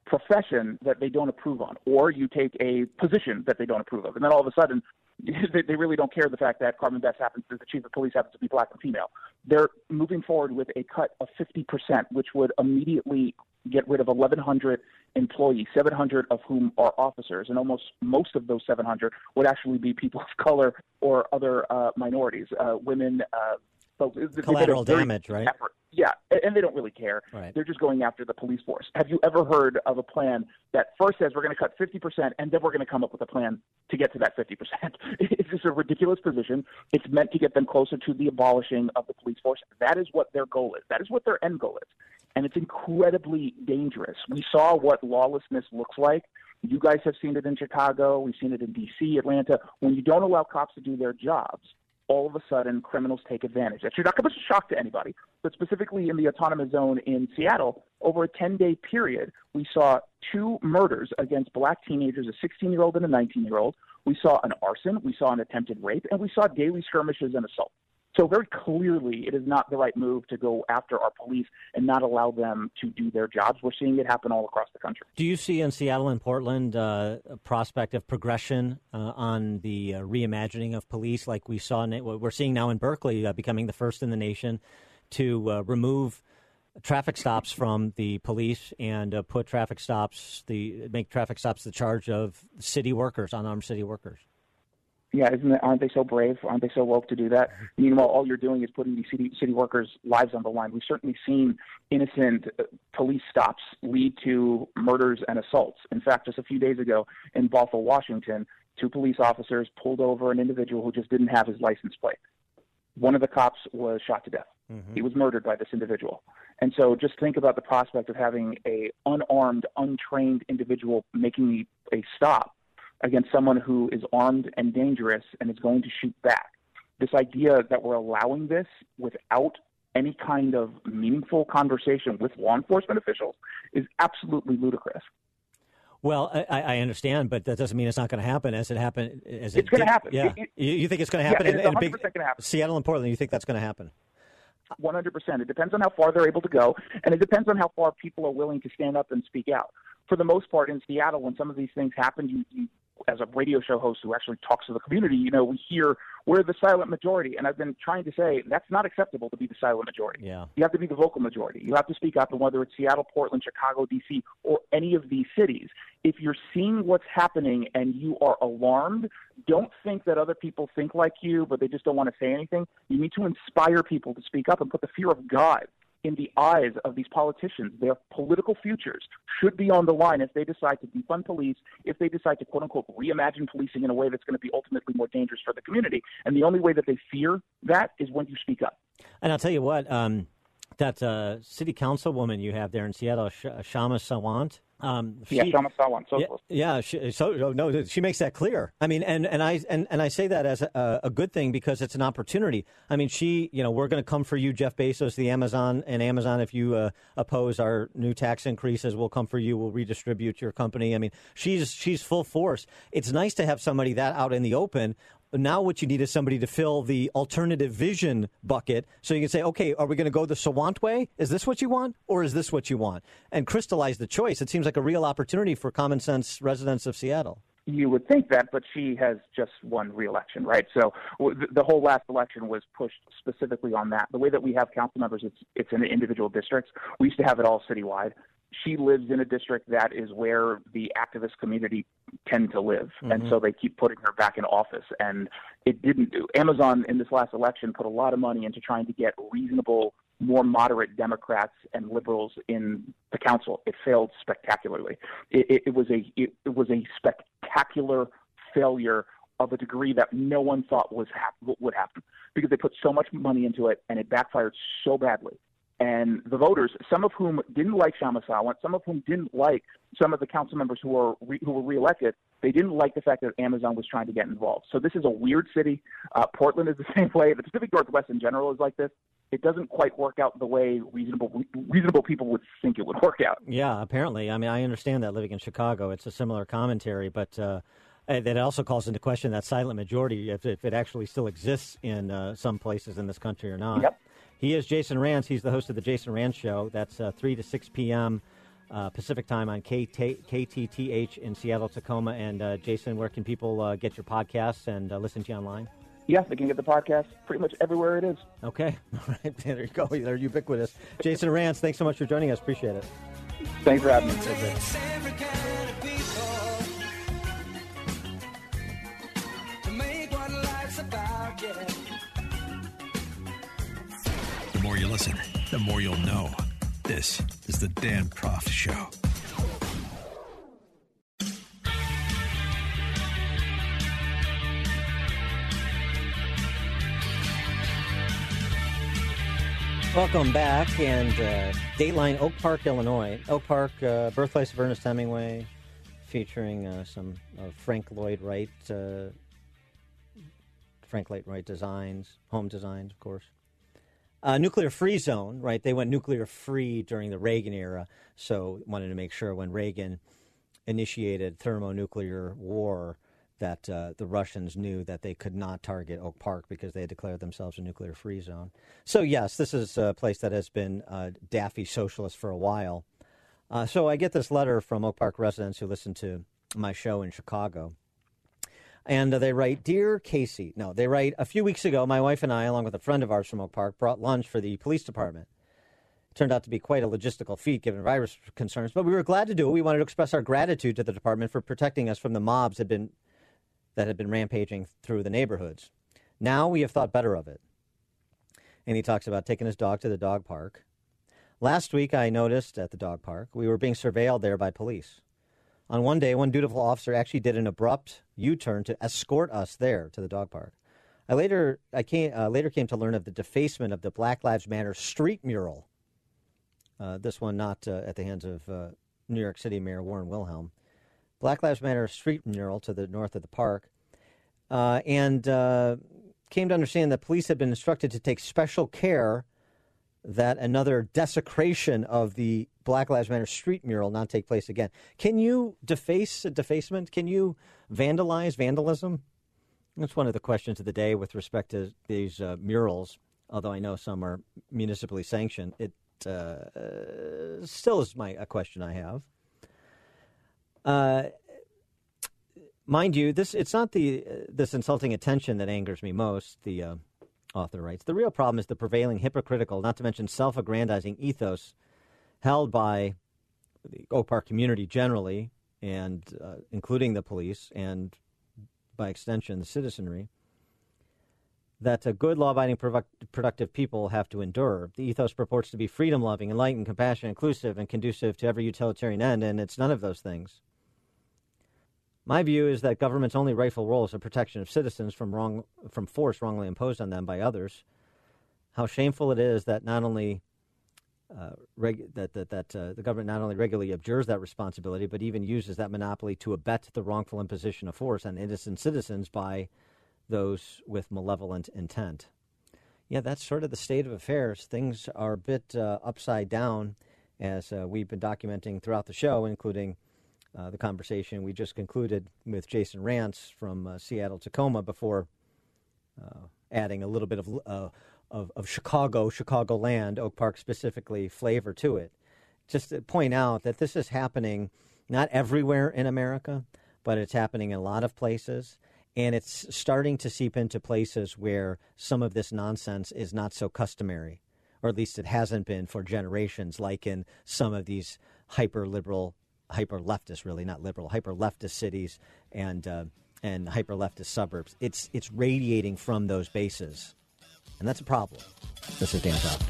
Speaker 12: profession that they don't approve on, or you take a position that they don't approve of, and then all of a sudden, they, really don't care the fact that Carmen Best happens to be the chief of police happens to be black and female. They're moving forward with a cut of 50%, which would immediately get rid of 1,100 employees, 700 of whom are officers, and almost most of those 700 would actually be people of color or other uh, minorities, uh, women. Uh,
Speaker 2: Collateral damage, right?
Speaker 12: effort. Yeah, and they don't really care.
Speaker 2: Right.
Speaker 12: They're just going after the police force. Have you ever heard of a plan that first says we're going to cut 50% and then we're going to come up with a plan to get to that 50%? It's just a ridiculous position. It's meant to get them closer to the abolishing of the police force. That is what their goal is. That is what their end goal is. And it's incredibly dangerous. We saw what lawlessness looks like. You guys have seen it in Chicago. We've seen it in D.C., Atlanta. When you don't allow cops to do their jobs, all of a sudden criminals take advantage. That should not come as a shock to anybody, but specifically in the autonomous zone in Seattle, over a 10 day period, we saw two murders against black teenagers, a 16 year old and a 19 year old. We saw an arson, we saw an attempted rape, and we saw daily skirmishes and assault. So very clearly, it is not the right move to go after our police and not allow them to do their jobs. We're seeing it happen all across the country.
Speaker 2: Do you see in Seattle and Portland uh, a prospect of progression uh, on the uh, reimagining of police, like we saw? In, what we're seeing now in Berkeley, uh, becoming the first in the nation to uh, remove traffic stops from the police and uh, put traffic stops the make traffic stops the charge of city workers, unarmed city workers.
Speaker 12: Yeah, isn't it, aren't they so brave? Aren't they so woke to do that? Meanwhile, all you're doing is putting these city city workers' lives on the line. We've certainly seen innocent uh, police stops lead to murders and assaults. In fact, just a few days ago in Bothell, Washington, two police officers pulled over an individual who just didn't have his license plate. One of the cops was shot to death. He was murdered by this individual. And so just think about the prospect of having a unarmed, untrained individual making a stop against someone who is armed and dangerous and is going to shoot back. This idea that we're allowing this without any kind of meaningful conversation with law enforcement officials is absolutely ludicrous.
Speaker 2: Well, I, I understand, but that doesn't mean it's not going to happen. As it happened, as it
Speaker 12: It's gonna happen.
Speaker 2: Yeah,
Speaker 12: It- it-
Speaker 2: you, think it's going to happen
Speaker 12: it
Speaker 2: in,
Speaker 12: is
Speaker 2: in a big
Speaker 12: 100% gonna happen.
Speaker 2: Seattle and Portland? You think that's going to happen?
Speaker 12: 100%. It depends on how far they're able to go, and it depends on how far people are willing to stand up and speak out. For the most part, in Seattle, when some of these things happen, you, you as a radio show host who actually talks to the community, you know, we hear we're the silent majority. And I've been trying to say that's not acceptable to be the silent majority.
Speaker 2: Yeah.
Speaker 12: You have to be the vocal majority. You have to speak up, and whether it's Seattle, Portland, Chicago, D.C., or any of these cities, if you're seeing what's happening and you are alarmed, don't think that other people think like you, but they just don't want to say anything. You need to inspire people to speak up and put the fear of God in the eyes of these politicians. Their political futures should be on the line if they decide to defund police, if they decide to quote unquote reimagine policing in a way that's going to be ultimately more dangerous for the community. And the only way that they fear that is when you speak up.
Speaker 2: And I'll tell you what, um, that uh, city councilwoman you have there in Seattle, Sh- Kshama Sawant. Um,
Speaker 12: yeah,
Speaker 2: she-
Speaker 12: Kshama Sawant,
Speaker 2: yeah, yeah she, so oh, no, she makes that clear. I mean, and, and I and, and I say that as a, a good thing because it's an opportunity. I mean, she, you know, we're going to come for you, Jeff Bezos, the Amazon, and Amazon. If you uh, oppose our new tax increases, we'll come for you. We'll redistribute your company. I mean, she's she's full force. It's nice to have somebody that out in the open. Now, what you need is somebody to fill the alternative vision bucket, so you can say, okay, are we going to go the Sawant way? Is this what you want, or is this what you want? And crystallize the choice. It seems like a real opportunity for common sense residents of Seattle.
Speaker 12: you would think that, but she has just won re-election, right? So the, whole last election was pushed specifically on that. The way that we have council members, it's it's in individual districts. We used to have it all citywide. She lives in a district that is where the activist community tend to live, and
Speaker 14: Mhm.
Speaker 12: so they keep putting her back in office. And it didn't. Do. Amazon in this last election put a lot of money into trying to get reasonable more moderate Democrats and liberals in the council. It failed spectacularly. It, it, it was a it, it was a spectacular failure of a degree that no one thought was hap- would happen because they put so much money into it and it backfired so badly. And the voters, some of whom didn't like Kshama Sawant, some of whom didn't like some of the council members who were re- who were reelected, they didn't like the fact that Amazon was trying to get involved. So this is a weird city. Uh, Portland is the same way. The Pacific Northwest in general is like this. It doesn't quite work out the way reasonable reasonable people would think it would work out.
Speaker 2: Yeah, apparently. I mean, I understand that living in Chicago, it's a similar commentary, but uh, that also calls into question that silent majority, if, if it actually still exists in uh, some places in this country or not.
Speaker 12: Yep.
Speaker 2: He is Jason Rantz. He's the host of the Jason Rantz Show. That's uh, 3 to 6 p.m. Uh, Pacific time on KT, KTTH in Seattle, Tacoma. And uh, Jason, where can people uh, get your podcasts and uh, listen to you online?
Speaker 12: Yes, they can get the podcast pretty much everywhere it is.
Speaker 2: Okay. All right. There you go. They're ubiquitous. Jason Rantz, thanks so much for joining us. Appreciate it.
Speaker 12: Thanks for having me.
Speaker 1: Listen, the more you'll know. This is the Dan Proft Show.
Speaker 2: Welcome back, and uh, Dateline Oak Park, Illinois. Oak Park, uh, birthplace of Ernest Hemingway, featuring uh, some Frank Lloyd Wright, uh, Frank Lloyd Wright designs, home designs, of course. Uh, nuclear free zone, right? They went nuclear free during the Reagan era, so wanted to make sure when Reagan initiated thermonuclear war that uh, the Russians knew that they could not target Oak Park because they had declared themselves a nuclear free zone. So, yes, this is a place that has been uh, daffy socialist for a while. Uh, so, I get this letter from Oak Park residents who listen to my show in Chicago. And uh, they write, Dear Casey, no, they write, a few weeks ago, my wife and I, along with a friend of ours from Oak Park, brought lunch for the police department. turned out to be quite a logistical feat given virus concerns, but we were glad to do it. We wanted to express our gratitude to the department for protecting us from the mobs had been, that had been rampaging through the neighborhoods. Now we have thought better of it. And he talks about taking his dog to the dog park. Last week, I noticed at the dog park we were being surveilled there by police. On one day, one dutiful officer actually did an abrupt U-turn to escort us there to the dog park. I later, I came, uh, later came to learn of the defacement of the Black Lives Matter street mural. Uh, this one not uh, at the hands of uh, New York City Mayor Warren Wilhelm. Black Lives Matter street mural to the north of the park, uh, and uh, came to understand that police had been instructed to take special care that another desecration of the Black Lives Matter street mural not take place again. Can you deface a defacement? Can you vandalize vandalism? That's one of the questions of the day with respect to these uh, murals although I know some are municipally sanctioned. It uh, still is my a question I have. Uh, mind you, this it's not the this insulting attention that angers me most. The uh, author writes the real problem is the prevailing hypocritical, not to mention self-aggrandizing ethos held by the Oak Park community generally, and uh, including the police and by extension the citizenry. That a good, law-abiding, productive people have to endure. The ethos purports to be freedom-loving, enlightened, compassionate, inclusive, and conducive to every utilitarian end, and it's none of those things. My view is that government's only rightful role is the protection of citizens from wrong from force wrongly imposed on them by others. How shameful it is that not only uh, reg- that that, that uh, the government not only regularly abjures that responsibility, but even uses that monopoly to abet the wrongful imposition of force on innocent citizens by those with malevolent intent. Yeah, that's sort of the state of affairs. Things are a bit uh, upside down, as uh, we've been documenting throughout the show, including uh, the conversation we just concluded with Jason Rantz from uh, Seattle Tacoma before uh, adding a little bit of, uh, of, of Chicago, Chicagoland, Oak Park specifically, flavor to it. Just to point out that this is happening not everywhere in America, but it's happening in a lot of places. And it's starting to seep into places where some of this nonsense is not so customary, or at least it hasn't been for generations, like in some of these hyper liberal, hyper leftist, really not liberal, hyper leftist cities and uh, and hyper leftist suburbs. It's it's radiating from those bases, and that's a problem. This is Dan Proft.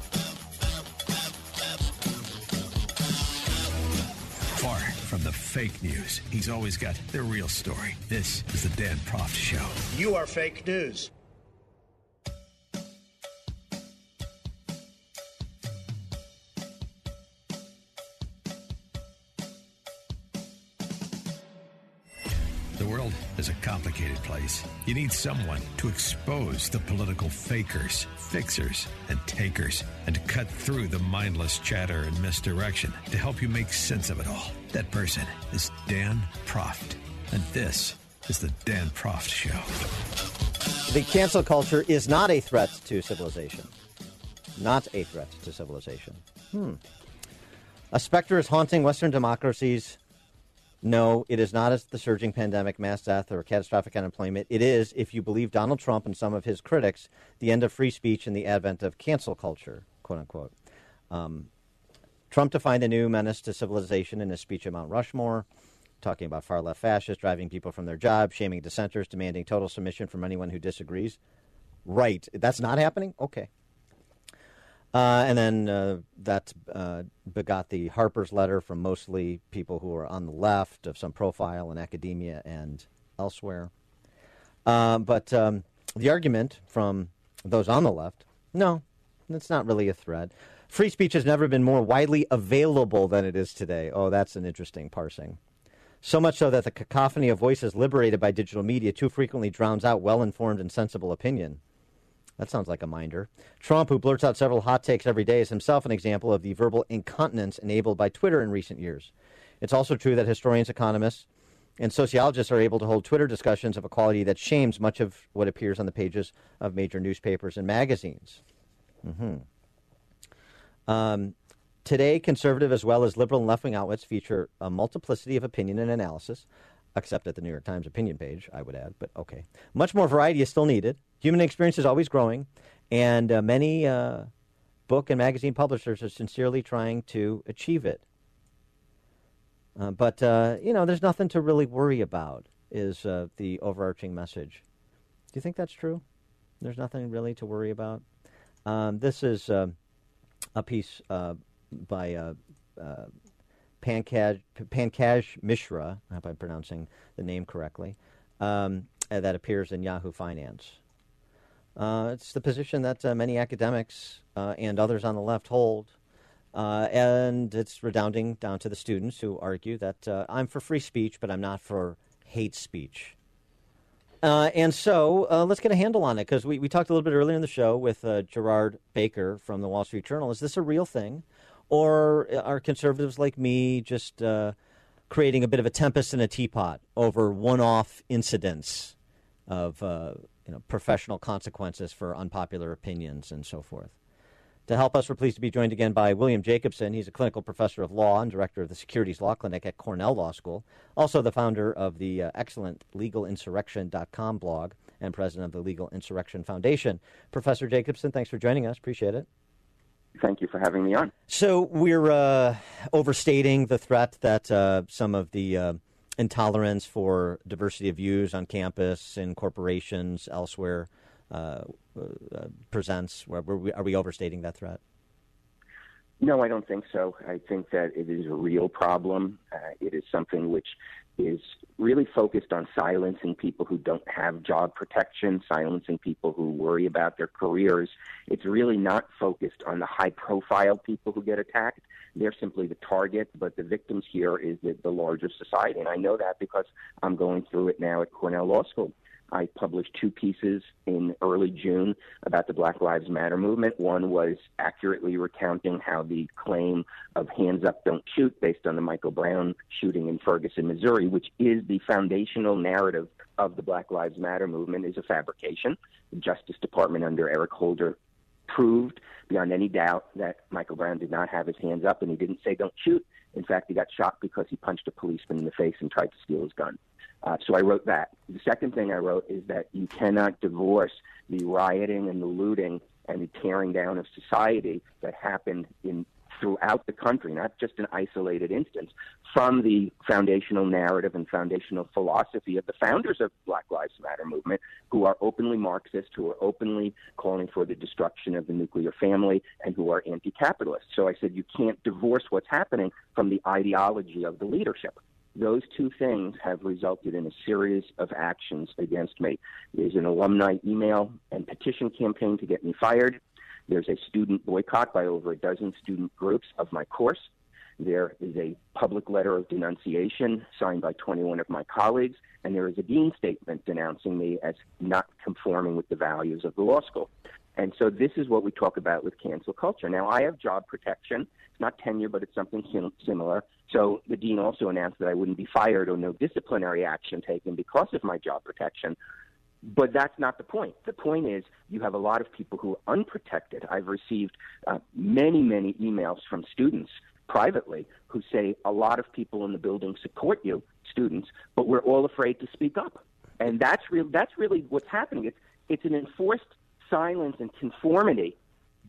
Speaker 1: Far from the fake news, he's always got the real story. This is the Dan Proft Show.
Speaker 3: You are fake news.
Speaker 1: Is a complicated place. You need someone to expose the political fakers, fixers, and takers, and to cut through the mindless chatter and misdirection to help you make sense of it all. That person is Dan Proft. And this is the Dan Proft Show.
Speaker 2: The cancel culture is not a threat to civilization. Not a threat to civilization. Hmm. A specter is haunting Western democracies. No, it is not as the surging pandemic, mass death, or catastrophic unemployment. It is, if you believe Donald Trump and some of his critics, the end of free speech and the advent of cancel culture, quote unquote. Um, Trump defined a new menace to civilization in his speech at Mount Rushmore, talking about far left fascists driving people from their jobs, shaming dissenters, demanding total submission from anyone who disagrees. Right. That's not happening? Okay. Uh, and then uh, that uh, begot the Harper's letter from mostly people who are on the left of some profile in academia and elsewhere. Um, but um, the argument from those on the left no, that's not really a threat. Free speech has never been more widely available than it is today. Oh, that's an interesting parsing. So much so that the cacophony of voices liberated by digital media too frequently drowns out well informed and sensible opinion. That sounds like a minder. Trump, who blurts out several hot takes every day, is himself an example of the verbal incontinence enabled by Twitter in recent years. It's also true that historians, economists, and sociologists are able to hold Twitter discussions of a quality that shames much of what appears on the pages of major newspapers and magazines. Mm-hmm. Um, today, conservative as well as liberal and left wing outlets feature a multiplicity of opinion and analysis, except at the New York Times opinion page, I would add, but okay. Much more variety is still needed. Human experience is always growing, and uh, many uh, book and magazine publishers are sincerely trying to achieve it. Uh, but, uh, you know, there's nothing to really worry about, is uh, the overarching message. Do you think that's true? There's nothing really to worry about? Um, this is uh, a piece uh, by Pankaj, Pankaj Mishra, I hope I'm pronouncing the name correctly, um, uh, that appears in Yahoo Finance. Uh, it's the position that uh, many academics uh, and others on the left hold. Uh, and it's redounding down to the students who argue that uh, I'm for free speech, but I'm not for hate speech. And so let's get a handle on it because we, we talked a little bit earlier in the show with Gerard Baker from the Wall Street Journal. Is this a real thing? Or are conservatives like me just uh, creating a bit of a tempest in a teapot over one off incidents of uh, you know, professional consequences for unpopular opinions and so forth. To help us, we're pleased to be joined again by William Jacobson. He's a clinical professor of law and director of the Securities Law Clinic at Cornell Law School, also the founder of the uh, excellent legalinsurrection.com blog and president of the Legal Insurrection Foundation. Professor Jacobson, thanks for joining us. Appreciate it.
Speaker 14: Thank you for having me on.
Speaker 2: So we're uh, overstating the threat that uh, some of the uh, intolerance for diversity of views on campus, in corporations, elsewhere uh, uh, presents. Are we, are we overstating that threat?
Speaker 14: No, I don't think so. I think that it is a real problem. Uh, it is something which is really focused on silencing people who don't have job protection, silencing people who worry about their careers. It's really not focused on the high profile people who get attacked. They're simply the target, but the victims here is the, the larger society. And I know that because I'm going through it now at Cornell Law School. I published two pieces in early June about the Black Lives Matter movement. One was accurately recounting how the claim of hands up, don't shoot, based on the Michael Brown shooting in Ferguson, Missouri, which is the foundational narrative of the Black Lives Matter movement, is a fabrication. The Justice Department under Eric Holder proved beyond any doubt that Michael Brown did not have his hands up and he didn't say don't shoot. In fact, he got shot because he punched a policeman in the face and tried to steal his gun. Uh, so I wrote that. The second thing I wrote is that you cannot divorce the rioting and the looting and the tearing down of society that happened in throughout the country, not just an isolated instance, from the foundational narrative and foundational philosophy of the founders of Black Lives Matter movement, who are openly Marxist, who are openly calling for the destruction of the nuclear family, and who are anti-capitalist. So I said you can't divorce what's happening from the ideology of the leadership. Those two things have resulted in a series of actions against me. There's an alumni email and petition campaign to get me fired. There's a student boycott by over a dozen student groups of my course. There is a public letter of denunciation signed by 21 of my colleagues, and there is a dean statement denouncing me as not conforming with the values of the law school. And so this is what we talk about with cancel culture. Now, I have job protection. It's not tenure, but it's something sim- similar. So the dean also announced that I wouldn't be fired or no disciplinary action taken because of my job protection. But that's not the point. The point is you have a lot of people who are unprotected. I've received uh, many, many emails from students privately who say a lot of people in the building support you, students, but we're all afraid to speak up. And that's real. That's really what's happening. It's it's an enforced silence and conformity.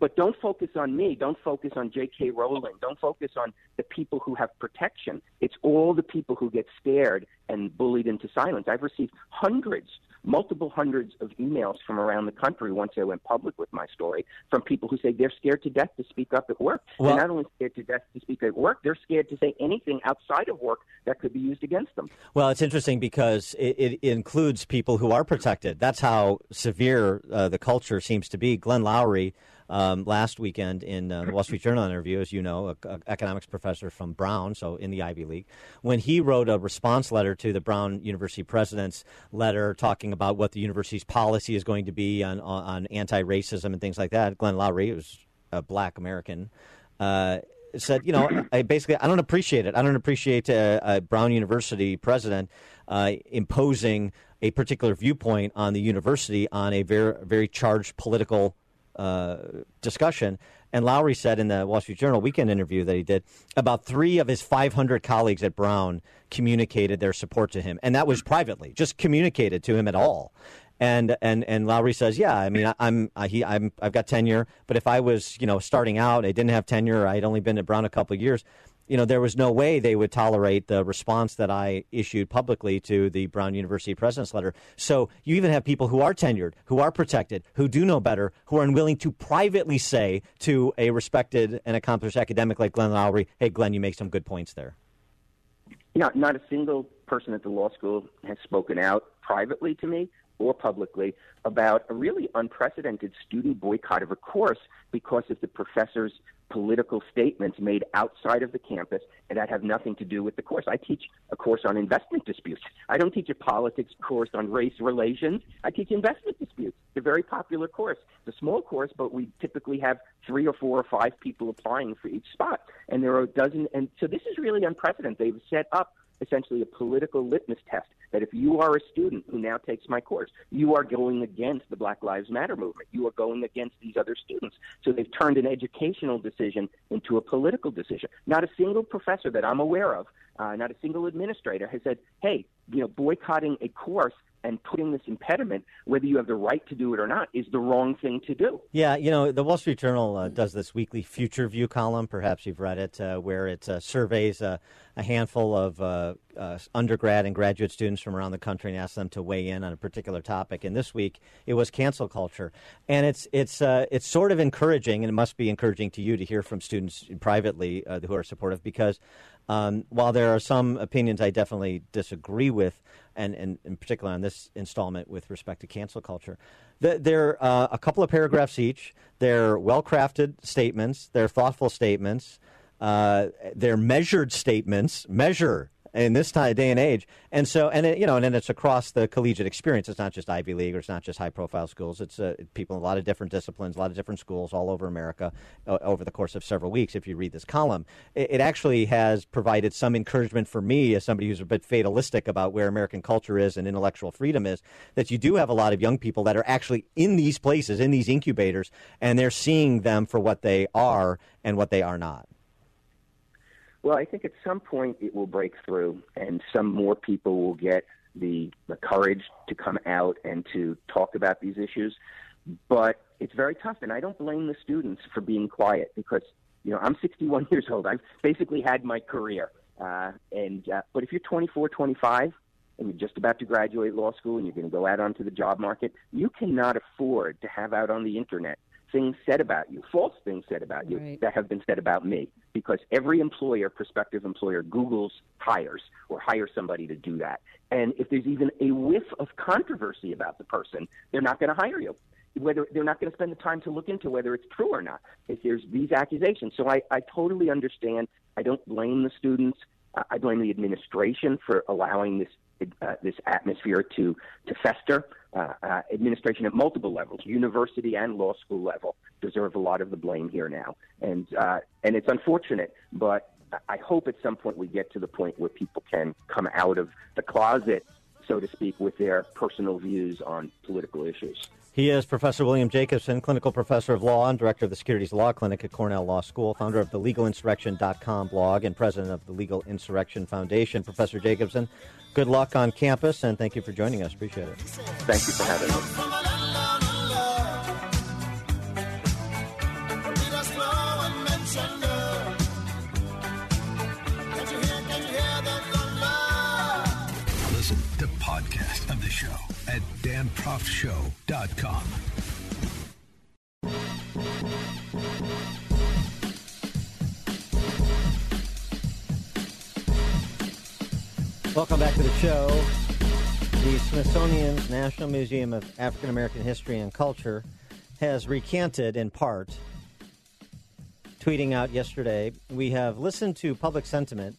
Speaker 14: But don't focus on me. Don't focus on J.K. Rowling. Don't focus on the people who have protection. It's all the people who get scared and bullied into silence. I've received hundreds, multiple hundreds of emails from around the country once I went public with my story from people who say they're scared to death to speak up at work.
Speaker 2: Well-
Speaker 14: they're not only scared to death to speak at work, they're scared to say anything outside of work that could be used against them.
Speaker 2: Well, it's interesting because it, it includes people who are protected. That's how severe uh, the culture seems to be. Glenn Loury, um, last weekend in uh, the Wall Street Journal interview, as you know, an economics professor from Brown, so in the Ivy League, when he wrote a response letter to the Brown University president's letter talking about what the university's policy is going to be on, on, on anti-racism and things like that, Glenn Loury, who's a black American, uh, said, you know, I basically I don't appreciate it. I don't appreciate a, a Brown University president uh, imposing a particular viewpoint on the university on a very very charged political uh, discussion. And Loury said in the Wall Street Journal weekend interview that he did, about three of his 500 colleagues at Brown communicated their support to him, and that was privately, just communicated to him at all. And and and Loury says, yeah, I mean, I, I'm I, he I'm I've got tenure, but if I was you know starting out, I didn't have tenure, I'd only been at Brown a couple of years. You know, there was no way they would tolerate the response that I issued publicly to the Brown University president's letter. So you even have people who are tenured, who are protected, who do know better, who are unwilling to privately say to a respected and accomplished academic like Glenn Loury, "Hey, Glenn, you make some good points there."
Speaker 14: Not, not a single person at the law school has spoken out privately to me or publicly about a really unprecedented student boycott of a course because of the professor's political statements made outside of the campus and that have nothing to do with the course. I teach a course on investment disputes. I don't teach a politics course on race relations. I teach investment disputes. It's a very popular course. It's a small course, but we typically have three or four or five people applying for each spot. And there are a dozen. And so this is really unprecedented. They've set up essentially a political litmus test that if you are a student who now takes my course, you are going against the Black Lives Matter movement. You are going against these other students. So they've turned an educational decision into a political decision. Not a single professor that I'm aware of, uh, not a single administrator has said, hey, you know, boycotting a course and putting this impediment, whether you have the right to do it or not, is the wrong thing to do.
Speaker 2: Yeah, you know, the Wall Street Journal uh, does this weekly Future View column. Perhaps you've read it, uh, where it uh, surveys a handful of uh, uh, undergrad and graduate students from around the country and asks them to weigh in on a particular topic. And this week, it was cancel culture, and it's it's uh, it's sort of encouraging, and it must be encouraging to you to hear from students privately who are supportive because. Um, while there are some opinions I definitely disagree with, and, and in particular on this installment with respect to cancel culture, th- they're uh, a couple of paragraphs each. They're well crafted statements, they're thoughtful statements, uh, they're measured statements, measure in this time, day and age. And so, and it, you know, and then it's across the collegiate experience. It's not just Ivy League or it's not just high profile schools. It's uh, people in a lot of different disciplines, a lot of different schools all over America uh, over the course of several weeks. If you read this column, it, it, actually has provided some encouragement for me as somebody who's a bit fatalistic about where American culture is and intellectual freedom is. That you do have a lot of young people that are actually in these places, in these incubators, and they're seeing them for what they are and what they are not.
Speaker 14: Well, I think at some point it will break through, and some more people will get the, the courage to come out and to talk about these issues. But it's very tough, and I don't blame the students for being quiet because you know I'm 61 years old. I've basically had my career, uh, and uh, but if you're 24, 25, and you're just about to graduate law school and you're going to go out onto the job market, you cannot afford to have out on the internet things said about you, false things said about you
Speaker 15: Right.
Speaker 14: that have been said about me. Because every employer, prospective employer, Google's hires or hires somebody to do that. And if there's even a whiff of controversy about the person, they're not going to hire you. Whether they're not going to spend the time to look into whether it's true or not. If there's these accusations, so I, I totally understand. I don't blame the students. I blame the administration for allowing this uh, this atmosphere to to fester. Uh, uh, administration at multiple levels, university and law school level, deserve a lot of the blame here now, and uh, and it's unfortunate, but I hope at some point we get to the point where people can come out of the closet, so to speak, with their personal views on political issues.
Speaker 2: He is Professor William Jacobson, clinical professor of law and director of the Securities Law Clinic at Cornell Law School, founder of the legalinsurrection.com blog, and president of the Legal Insurrection Foundation. Professor Jacobson, good luck on campus, and thank you for joining us. Appreciate it.
Speaker 14: Thank you for having me.
Speaker 1: danproftshow.com.
Speaker 2: Welcome back to the show. The Smithsonian's National Museum of African American History and Culture has recanted in part, tweeting out yesterday, we have listened to public sentiment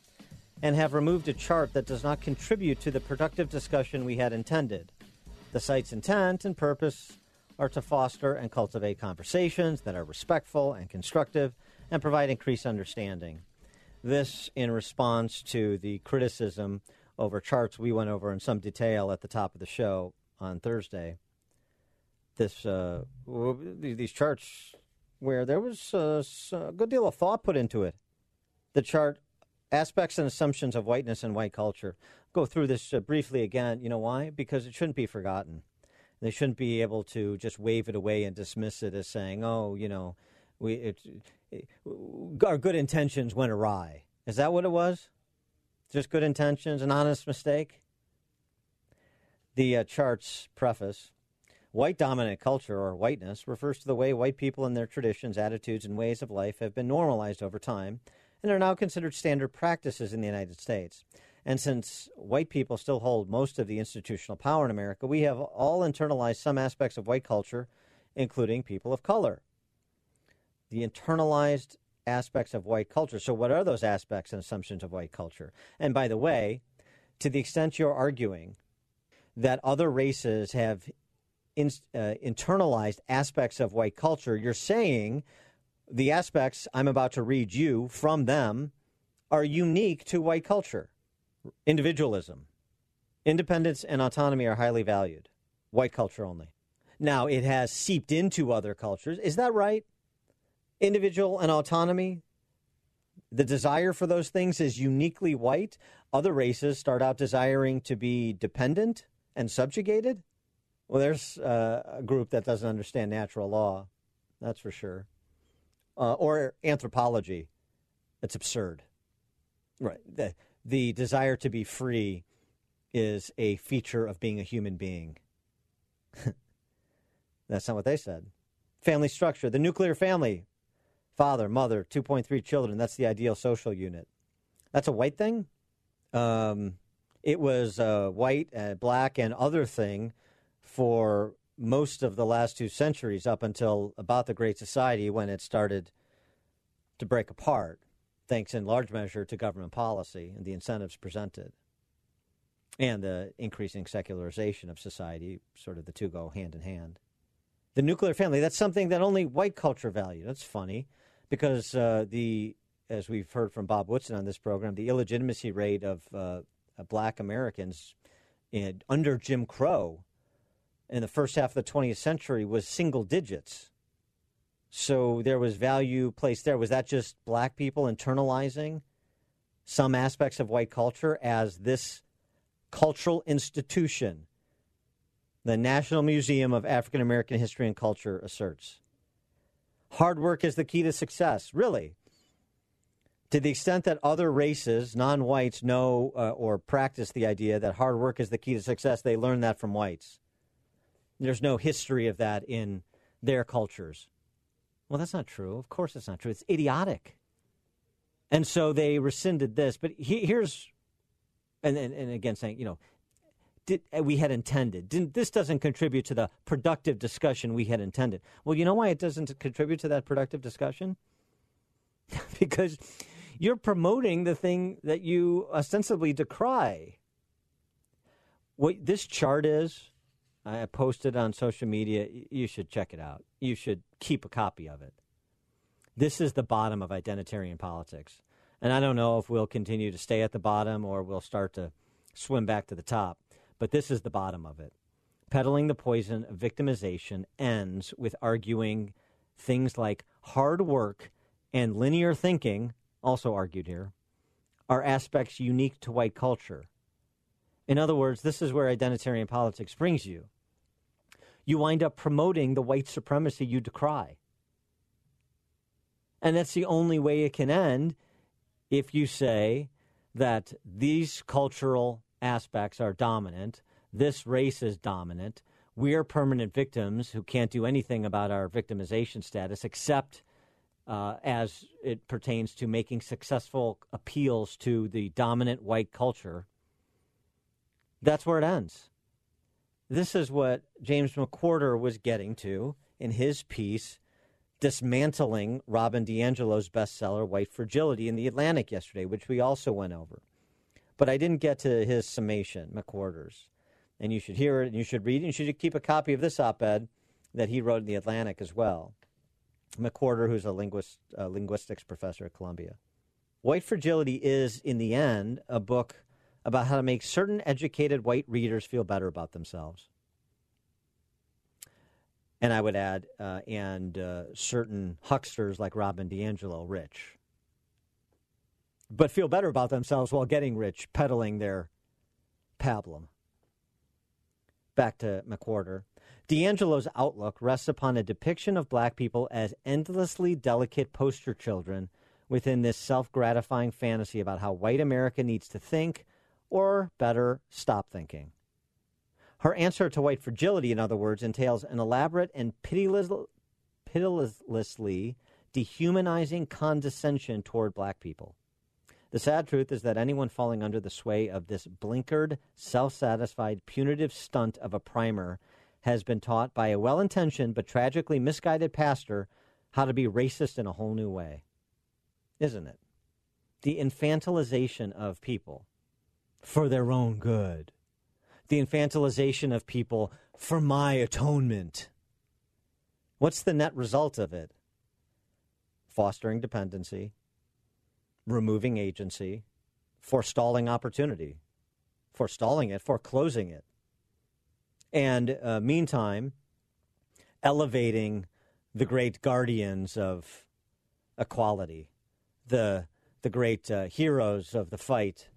Speaker 2: and have removed a chart that does not contribute to the productive discussion we had intended. The site's intent and purpose are to foster and cultivate conversations that are respectful and constructive and provide increased understanding. This in response to the criticism over charts we went over in some detail at the top of the show on Thursday. This uh, these charts where there was a, s- a good deal of thought put into it. The chart aspects and assumptions of whiteness and white culture. Go through this uh, briefly again. You know why? Because it shouldn't be forgotten. They shouldn't be able to just wave it away and dismiss it as saying, "Oh, you know, we it, it, our good intentions went awry." Is that what it was? Just good intentions, an honest mistake? The uh, chart's preface White dominant culture, or whiteness, refers to the way white people and their traditions, attitudes, and ways of life have been normalized over time and are now considered standard practices in the United States. And since white people still hold most of the institutional power in America, we have all internalized some aspects of white culture, including people of color. The internalized aspects of white culture. So, what are those aspects and assumptions of white culture? And by the way, to the extent you're arguing that other races have in, uh, internalized aspects of white culture, you're saying the aspects I'm about to read you from them are unique to white culture. Individualism. Independence and autonomy are highly valued. White culture only. Now, it has seeped into other cultures. Is that right? Individual and autonomy, the desire for those things is uniquely white. Other races start out desiring to be dependent and subjugated. Well, there's uh, a group that doesn't understand natural law, that's for sure. Uh, or anthropology. It's absurd. Right. The, the desire to be free is a feature of being a human being. That's not what they said. Family structure, the nuclear family father, mother, 2.3 children. That's the ideal social unit. That's a white thing. Um, it was a white, and black, and other thing for most of the last two centuries up until about the Great Society when it started to break apart, thanks in large measure to government policy and the incentives presented and the increasing secularization of society. Sort of the two go hand in hand. The nuclear family, that's something that only white culture valued. That's funny because uh, the, as we've heard from Bob Woodson on this program, the illegitimacy rate of uh, black Americans in, under Jim Crow in the first half of the 20th century was single digits. So there was value placed there. Was that just black people internalizing some aspects of white culture as this cultural institution, the National Museum of African American History and Culture, asserts? Hard work is the key to success. Really? To the extent that other races, non whites, know uh, or practice the idea that hard work is the key to success, they learn that from whites. There's no history of that in their cultures. Well, that's not true. Of course, it's not true. It's idiotic. And so they rescinded this. But he, here's, and, and, and again, saying, you know, did, uh, we had intended. Didn't, this doesn't contribute to the productive discussion we had intended. Well, you know why it doesn't contribute to that productive discussion? because you're promoting the thing that you ostensibly decry. What this chart is, I posted on social media. You should check it out. You should keep a copy of it. This is the bottom of identitarian politics. And I don't know if we'll continue to stay at the bottom or we'll start to swim back to the top, but this is the bottom of it. Peddling the poison of victimization ends with arguing things like hard work and linear thinking, also argued here, are aspects unique to white culture. In other words, this is where identitarian politics brings you. You wind up promoting the white supremacy you decry. And that's the only way it can end if you say that these cultural aspects are dominant, this race is dominant, we're permanent victims who can't do anything about our victimization status except uh, as it pertains to making successful appeals to the dominant white culture. That's where it ends. This is what James McWhorter was getting to in his piece dismantling Robin DiAngelo's bestseller, White Fragility, in The Atlantic yesterday, which we also went over. But I didn't get to his summation, McWhorter's. And you should hear it, and you should read it, and you should keep a copy of this op ed that he wrote in The Atlantic as well. McWhorter, who's a linguist, uh, linguistics professor at Columbia. White Fragility is, in the end, a book about how to make certain educated white readers feel better about themselves. And I would add, uh, and uh, certain hucksters like Robin DiAngelo rich. But feel better about themselves while getting rich, peddling their pablum. Back to McWhorter. DiAngelo's outlook rests upon a depiction of black people as endlessly delicate poster children within this self gratifying fantasy about how white America needs to think, or better, stop thinking. Her answer to white fragility, in other words, entails an elaborate and pitiless, pitilessly dehumanizing condescension toward black people. The sad truth is that anyone falling under the sway of this blinkered, self satisfied, punitive stunt of a primer has been taught by a well intentioned but tragically misguided pastor how to be racist in a whole new way. Isn't it? The infantilization of people for their own good, the infantilization of people for my atonement. What's the net result of it? Fostering dependency, removing agency, forestalling opportunity, forestalling it, foreclosing it. And uh, meantime, elevating the great guardians of equality, the, the great uh, heroes of the fight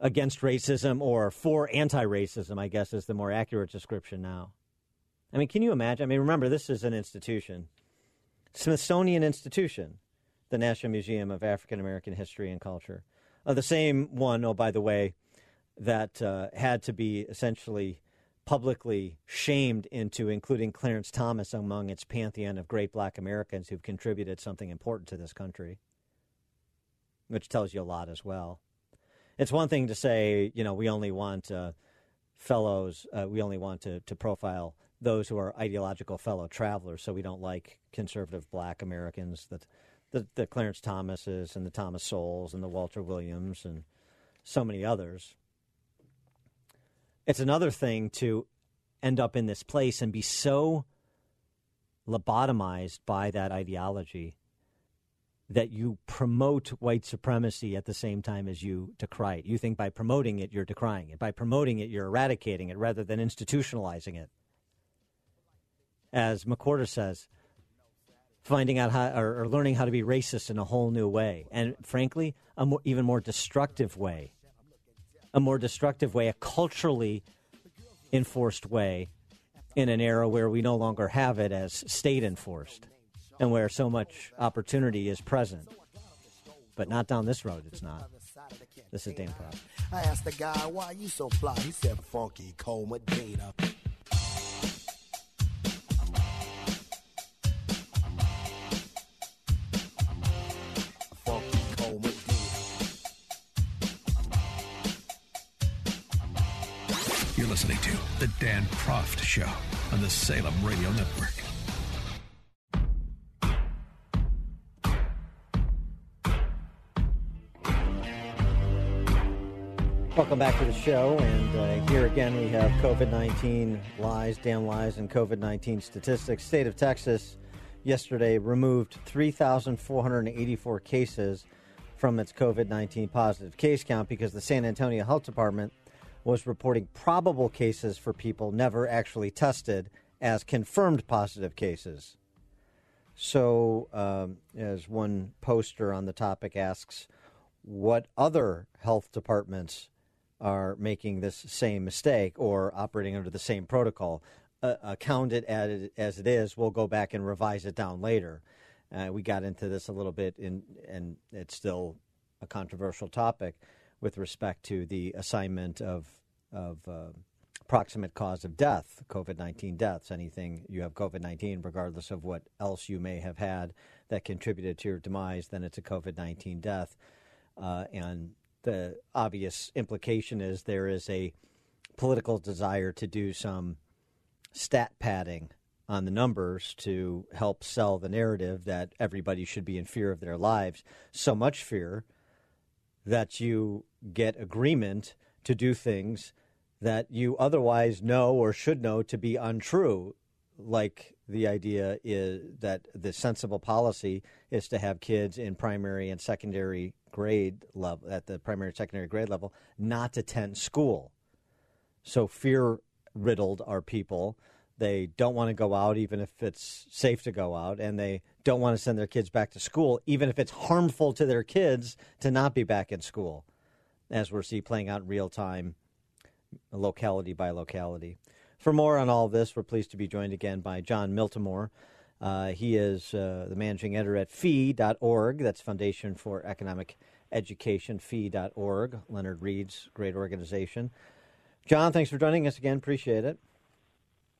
Speaker 2: against racism or for anti racism, I guess is the more accurate description now. I mean, can you imagine? I mean, remember, this is an institution, Smithsonian Institution, the National Museum of African American History and Culture. Uh, the same one, oh, by the way, that uh, had to be essentially publicly shamed into including Clarence Thomas among its pantheon of great black Americans who've contributed something important to this country, which tells you a lot as well. It's one thing to say, you know, we only want uh, fellows, uh, we only want to, to profile those who are ideological fellow travelers, so we don't like conservative black Americans, that the, the Clarence Thomases and the Thomas Sowells and the Walter Williams and so many others. It's another thing to end up in this place and be so lobotomized by that ideology that you promote white supremacy at the same time as you decry it. You think by promoting it, you're decrying it. By promoting it, you're eradicating it rather than institutionalizing it. As McWhorter says, finding out how or, or, learning how to be racist in a whole new way. And frankly, a more, even more destructive way. A more destructive way, a culturally enforced way in an era where we no longer have it as state enforced and where so much opportunity is present. But not down this road, it's not. This is Dan Proft.
Speaker 13: I asked the guy, why you so fly? He said, funky cold medina.
Speaker 1: You're listening to The Dan Proft Show on the Salem Radio Network.
Speaker 2: Welcome back to the show. And uh, here again, we have COVID 19 lies, damn lies, and COVID 19 statistics. State of Texas yesterday removed 3,484 cases from its COVID 19 positive case count because the San Antonio Health Department was reporting probable cases for people never actually tested as confirmed positive cases. So, um, as one poster on the topic asks, what other health departments are making this same mistake or operating under the same protocol. Uh, account it as, it is. We'll go back and revise it down later. Uh, we got into this a little bit, in, and it's still a controversial topic with respect to the assignment of of uh, proximate cause of death, COVID nineteen deaths. Anything you have COVID nineteen, regardless of what else you may have had that contributed to your demise, then it's a COVID nineteen death. Uh, and the obvious implication is there is a political desire to do some stat padding on the numbers to help sell the narrative that everybody should be in fear of their lives. So much fear that you get agreement to do things that you otherwise know or should know to be untrue, like the idea is that the sensible policy is to have kids in primary and secondary grade level, at the primary secondary grade level, not attend school. So fear riddled are people. They don't want to go out, even if it's safe to go out, and they don't want to send their kids back to school, even if it's harmful to their kids to not be back in school, as we're seeing playing out in real time, locality by locality. For more on all this, we're pleased to be joined again by Jon Miltimore. Uh, he is uh, the managing editor at FEE.org. That's Foundation for Economic Education, FEE.org. Leonard Read's great organization. Jon, thanks for joining us again. Appreciate it.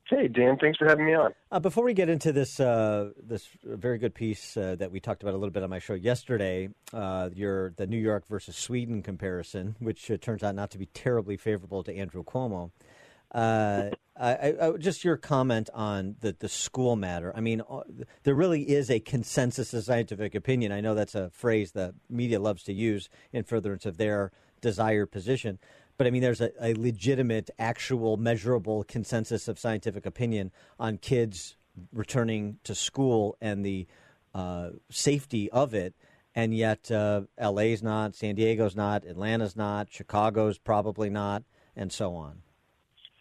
Speaker 15: Hey Dan, thanks for having me on.
Speaker 2: Uh, before we get into this uh, this very good piece uh, that we talked about a little bit on my show yesterday, uh, your the New York versus Sweden comparison, which uh, turns out not to be terribly favorable to Andrew Cuomo. I, I, just your comment on the, the school matter. I mean, uh, there really is a consensus of scientific opinion. I know that's a phrase the media loves to use in furtherance of their desired position. But I mean, there's a, a legitimate, actual, measurable consensus of scientific opinion on kids returning to school and the uh, safety of it and yet uh, LA's not, San Diego's not, Atlanta's not, Chicago's probably not, and so on.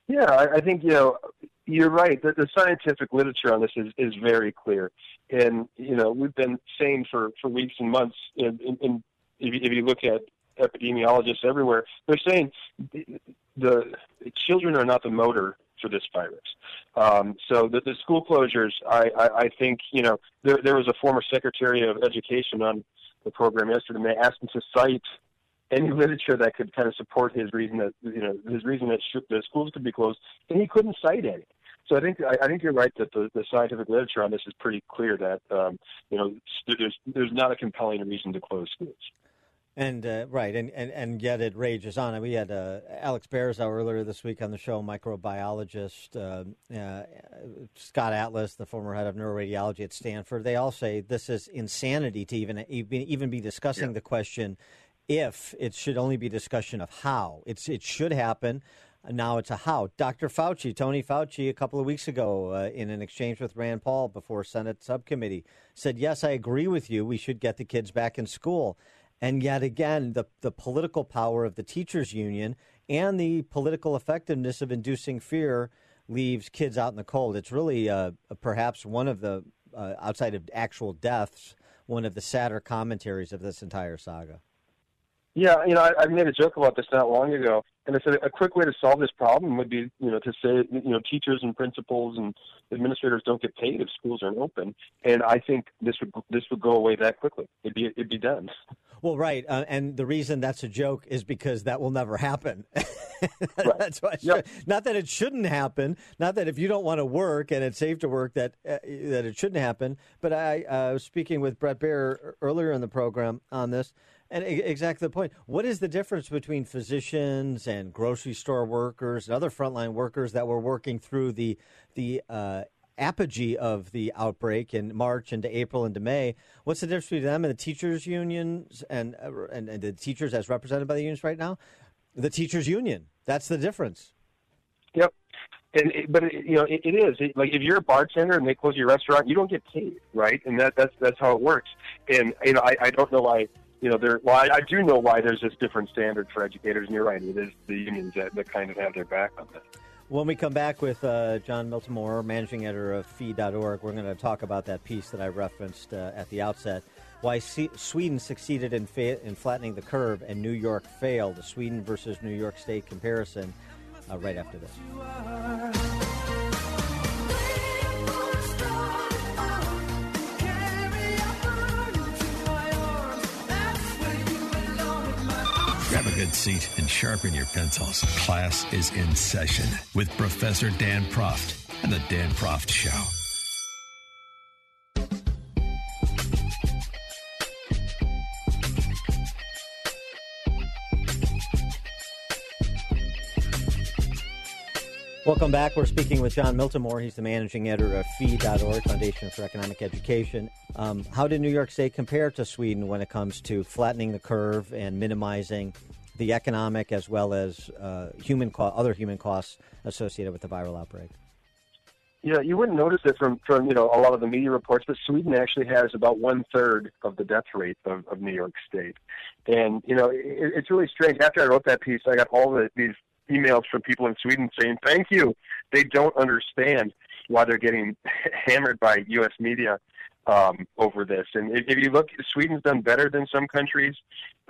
Speaker 15: Yeah, I, I think you know you're right. The, the scientific literature on this is, is very clear, and you know we've been saying for, for weeks and months. And, and, and if, you, if you look at epidemiologists everywhere, they're saying the, the children are not the motor for this virus. Um, so the, the school closures, I, I, I think you know there, there was a former secretary of education on the program yesterday, and they asked him to cite any literature that could kind of support his reason that you know his reason that sh- the schools could be closed, and he couldn't cite any. So I think I, I think you're right that the, the scientific literature on this is pretty clear that um, you know there's there's not a compelling reason to close schools.
Speaker 2: And uh, right, and, and and yet it rages on. We had uh, Alex Berezow earlier this week on the show, microbiologist uh, uh, Scott Atlas, the former head of neuroradiology at Stanford. They all say this is insanity to even even be discussing yeah. the question if it should only be discussion of how. It's it should happen. Now it's a how. Dr. Fauci, Tony Fauci, a couple of weeks ago, uh, in an exchange with Rand Paul before Senate subcommittee, said, "Yes, I agree with you. We should get the kids back in school." And yet again, the the political power of the teachers union and the political effectiveness of inducing fear leaves kids out in the cold. It's really uh, perhaps one of the uh, outside of actual deaths, one of the sadder commentaries of this entire saga.
Speaker 15: Yeah, you know, I, I made a joke about this not long ago, and I said a quick way to solve this problem would be, you know, to say, you know, teachers and principals and administrators don't get paid if schools aren't open, and I think this would this would go away that quickly. It'd be it'd be done.
Speaker 2: Well, right, uh, and the reason that's a joke is because that will never happen.
Speaker 15: right.
Speaker 2: That's why. Yep. Not that it shouldn't happen. Not that if you don't want to work and it's safe to work that uh, that it shouldn't happen. But I uh, was speaking with Bret Baier earlier in the program on this. And exactly the point. What is the difference between physicians and grocery store workers and other frontline workers that were working through the the uh, apogee of the outbreak in March into April into May? What's the difference between them and the teachers' unions and, uh, and and the teachers as represented by the unions right now? The teachers' union. That's the difference.
Speaker 15: Yep. And it, but it, you know it, it is it, like if you're a bartender and they close your restaurant, you don't get paid, right? And that that's that's how it works. And you know I, I don't know why you know, there. Well, I, I do know why there's this different standard for educators, and you're right. It is the unions that, that kind of have their back on this.
Speaker 2: When we come back with uh, Jon Miltimore, managing editor of Fee.org, we're going to talk about that piece that I referenced uh, at the outset. Why C- Sweden succeeded in, fa- in flattening the curve and New York failed. The Sweden versus New York State comparison uh, right after this.
Speaker 1: Grab a good seat and sharpen your pencils. Class is in session with Professor Dan Proft and the Dan Proft Show.
Speaker 2: Welcome back. We're speaking with Jon Miltimore. He's the managing editor of Fee.org, Foundation for Economic Education. Um, how did New York State compare to Sweden when it comes to flattening the curve and minimizing the economic as well as uh, human co- other human costs associated with the viral outbreak?
Speaker 15: Yeah, you wouldn't notice it from, from you know a lot of the media reports, but Sweden actually has about one third of the death rate of, of New York State, and you know it, it's really strange. After I wrote that piece, I got all the, these emails from people in Sweden saying thank you. They don't understand why they're getting hammered by U.S. media um, over this. And if, if you look, Sweden's done better than some countries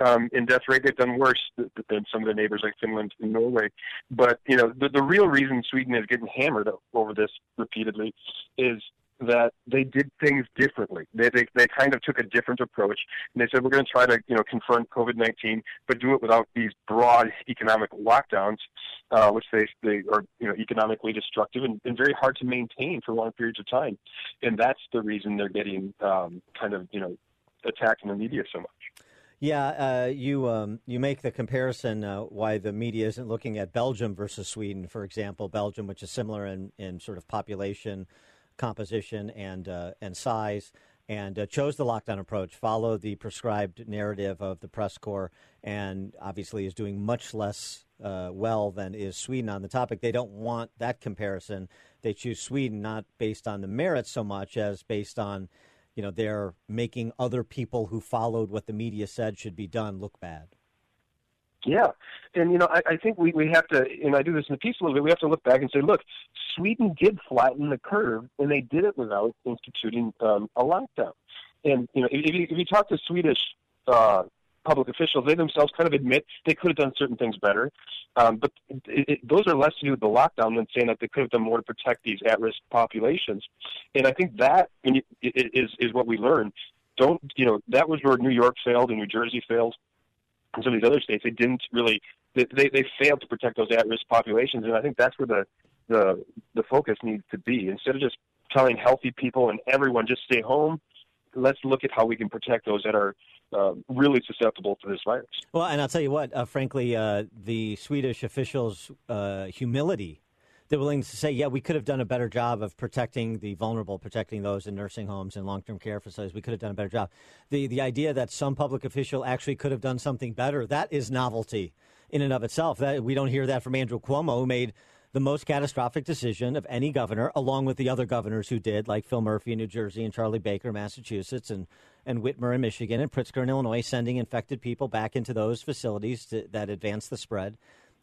Speaker 15: um, in death rate. They've done worse than some of the neighbors like Finland and Norway. But you know, the, the real reason Sweden is getting hammered over this repeatedly is that they did things differently. They, they they kind of took a different approach, and they said we're going to try to you know confront COVID nineteen, but do it without these broad economic lockdowns, uh, which they they are you know economically destructive and, and very hard to maintain for long periods of time, and that's the reason they're getting um, kind of you know attacked in the media so much.
Speaker 2: Yeah, uh, you um, you make the comparison uh, why the media isn't looking at Belgium versus Sweden, for example. Belgium, which is similar in, in sort of population composition and uh, and size, and uh, chose the lockdown approach, followed the prescribed narrative of the press corps, and obviously is doing much less uh, well than is Sweden on the topic. They don't want that comparison. They choose Sweden not based on the merits so much as based on you know they're making other people who followed what the media said should be done look bad.
Speaker 15: Yeah, and you know, I, I think we, we have to, and I do this in the piece a little bit. We have to look back and say, look, Sweden did flatten the curve, and they did it without instituting um, a lockdown. And you know, if you, if you talk to Swedish uh, public officials, they themselves kind of admit they could have done certain things better. Um, but it, it, those are less to do with the lockdown than saying that they could have done more to protect these at-risk populations. And I think that is is what we learned. Don't you know that was where New York failed and New Jersey failed and some of these other states, they didn't really they they failed to protect those at-risk populations, and I think that's where the the the focus needs to be. Instead of just telling healthy people and everyone just stay home, let's look at how we can protect those that are uh, really susceptible to this virus.
Speaker 2: Well, and I'll tell you what, uh, frankly, uh, the Swedish officials' uh, humility they're willing to say, yeah, we could have done a better job of protecting the vulnerable, protecting those in nursing homes and long term care facilities. We could have done a better job. The, the idea that some public official actually could have done something better, that is novelty in and of itself. That, we don't hear that from Andrew Cuomo, who made the most catastrophic decision of any governor, along with the other governors who did, like Phil Murphy in New Jersey and Charlie Baker, Massachusetts, and, and Whitmer in Michigan, and Pritzker in Illinois, sending infected people back into those facilities to, that advance the spread.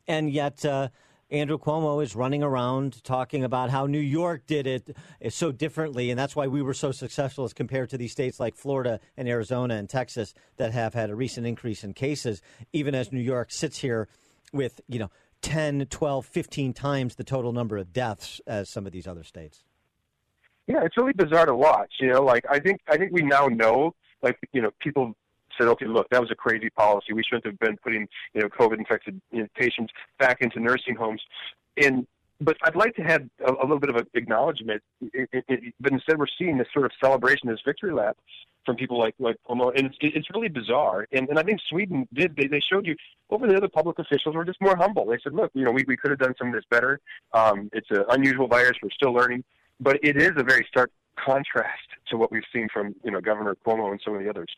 Speaker 2: And yet, uh, Andrew Cuomo is running around talking about how New York did it so differently, and that's why we were so successful as compared to these states like Florida and Arizona and Texas that have had a recent increase in cases, even as New York sits here with, you know, 10, 12, 15 times the total number of deaths as some of these other states.
Speaker 15: Yeah, it's really bizarre to watch. You know, like I think I think we now know, like you know, people said, okay, look, that was a crazy policy. We shouldn't have been putting, you know, COVID infected you know, patients back into nursing homes. And but I'd like to have a, a little bit of an acknowledgement. It, it, it, but instead, we're seeing this sort of celebration, this victory lap from people like like Cuomo, and it's, it's really bizarre. And and I think Sweden did. They they showed you over the other public officials were just more humble. They said, look, you know, we we could have done some of this better. Um, it's an unusual virus. We're still learning, but it is a very stark contrast to what we've seen from you know Governor Cuomo and some of the others.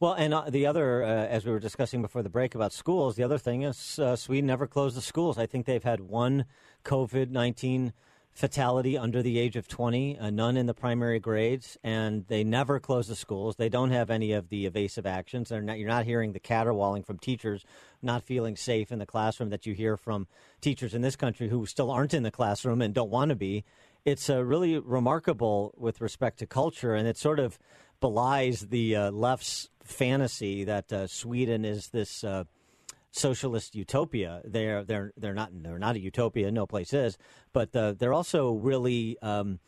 Speaker 2: Well, and uh, the other, uh, as we were discussing before the break about schools, the other thing is uh, Sweden never closed the schools. I think they've had one COVID 19 fatality under the age of 20, uh, none in the primary grades, and they never close the schools. They don't have any of the evasive actions. Not, you're not hearing the caterwauling from teachers not feeling safe in the classroom that you hear from teachers in this country who still aren't in the classroom and don't want to be. It's uh, really remarkable with respect to culture, and it sort of belies the uh, left's fantasy that uh, Sweden is this uh, socialist utopia. They're they're they're not they're not a utopia. No place is, but uh, they're also really. Um,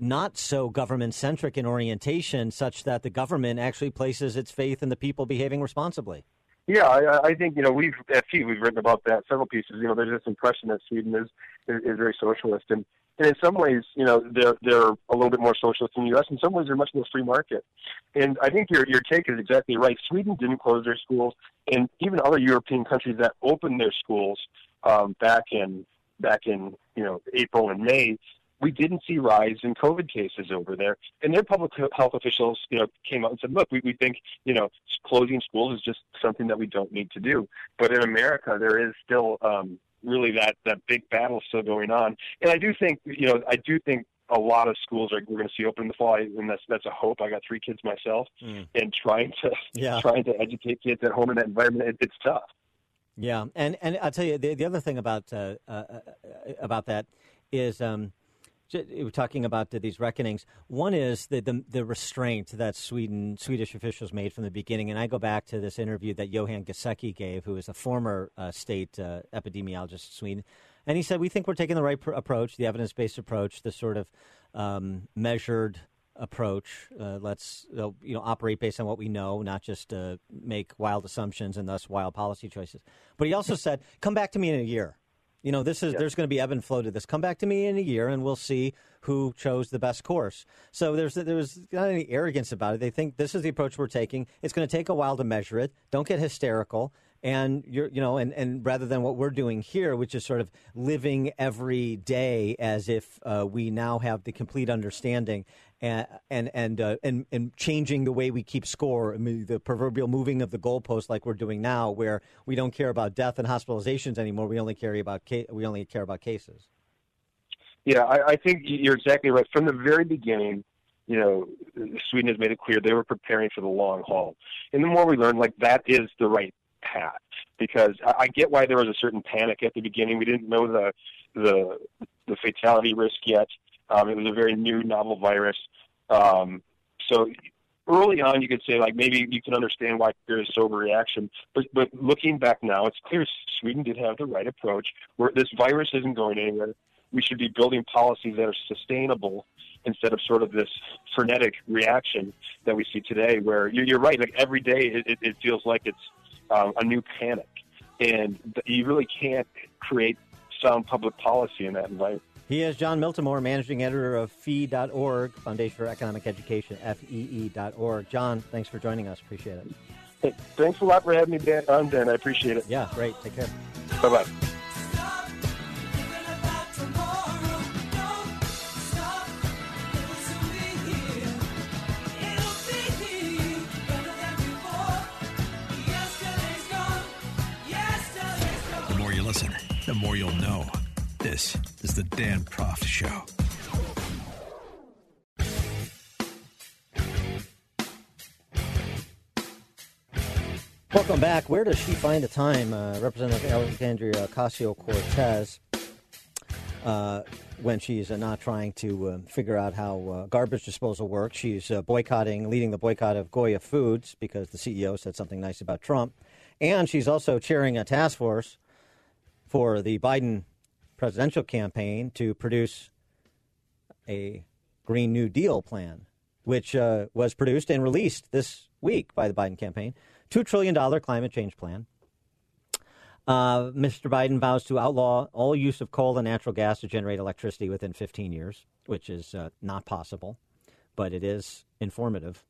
Speaker 2: not so government centric in orientation, such that the government actually places its faith in the people behaving responsibly.
Speaker 15: Yeah, I, I think you know we've at we've written about that several pieces. You know, there's this impression that Sweden is is, is very socialist, and and in some ways, you know, they're they're a little bit more socialist than the U.S. In some ways, they're much more free market. And I think your your take is exactly right. Sweden didn't close their schools, and even other European countries that opened their schools um, back in back in you know April and May, we didn't see rise in COVID cases over there. And their public health officials, you know, came out and said, "Look, we, we think you know closing schools is just something that we don't need to do." But in America, there is still um, really that that big battle still going on. And I do think you know I do think a lot of schools are we're going to see open in the fall, and that's that's a hope. I got three kids myself, mm. and trying to
Speaker 2: yeah.
Speaker 15: trying to educate kids at home in that environment, it, it's tough.
Speaker 2: Yeah, and and I'll tell you the, the other thing about uh, uh, uh about that is um, we're talking about these reckonings. One is the, the, the restraint that Sweden Swedish officials made from the beginning, and I go back to this interview that Johan Giesecke gave, who is a former uh, state uh, epidemiologist in Sweden, and he said we think we're taking the right pr- approach, the evidence based approach, the sort of um, measured approach. Uh, let's uh, you know operate based on what we know, not just uh, make wild assumptions and thus wild policy choices. But he also said, come back to me in a year you know, this is there's going to be ebb and flow to this. Come back to me in a year, and we'll see who chose the best course. So there's there's not any arrogance about it. They think this is the approach we're taking. It's going to take a while to measure it. Don't get hysterical and you're you know and, and rather than what we're doing here which is sort of living every day as if uh, we now have the complete understanding and and and, uh, and and changing the way we keep score I mean, the proverbial moving of the goalpost like we're doing now where we don't care about death and hospitalizations anymore we only care about ca- we only care about cases
Speaker 15: yeah I, I think you're exactly right from the very beginning you know, Sweden has made it clear they were preparing for the long haul. And the more we learn, like that is the right path because I, I get why there was a certain panic at the beginning. We didn't know the the the fatality risk yet. Um, it was a very new novel virus. Um, so early on, you could say like maybe you can understand why there's sober reaction. But but looking back now, it's clear Sweden did have the right approach. Where this virus isn't going anywhere. We should be building policies that are sustainable instead of sort of this frenetic reaction that we see today, where you're, you're right. Like every day, it, it, it feels like it's um, a new panic, and you really can't create sound public policy in that environment.
Speaker 2: He is Jon Miltimore, managing editor of FEE.org, Foundation for Economic Education, FEE.org. Jon, thanks for joining us. Appreciate it.
Speaker 15: Hey, thanks a lot for having me Dan, on, Dan. I appreciate it.
Speaker 2: Yeah, great. Take care.
Speaker 15: Bye bye.
Speaker 1: The more you listen, the more you'll know. This is the Dan Proft Show.
Speaker 2: Welcome back. Where does she find the time, uh, Representative Alexandria Ocasio Cortez, uh, when she's uh, not trying to uh, figure out how uh, garbage disposal works? She's uh, boycotting, leading the boycott of Goya Foods because the CEO said something nice about Trump. And she's also chairing a task force for the Biden presidential campaign to produce a Green New Deal plan, which uh, was produced and released this week by the Biden campaign. $2 trillion climate change plan. Uh, Mr. Biden vows to outlaw all use of coal and natural gas to generate electricity within 15 years, which is uh, not possible, but it is informative.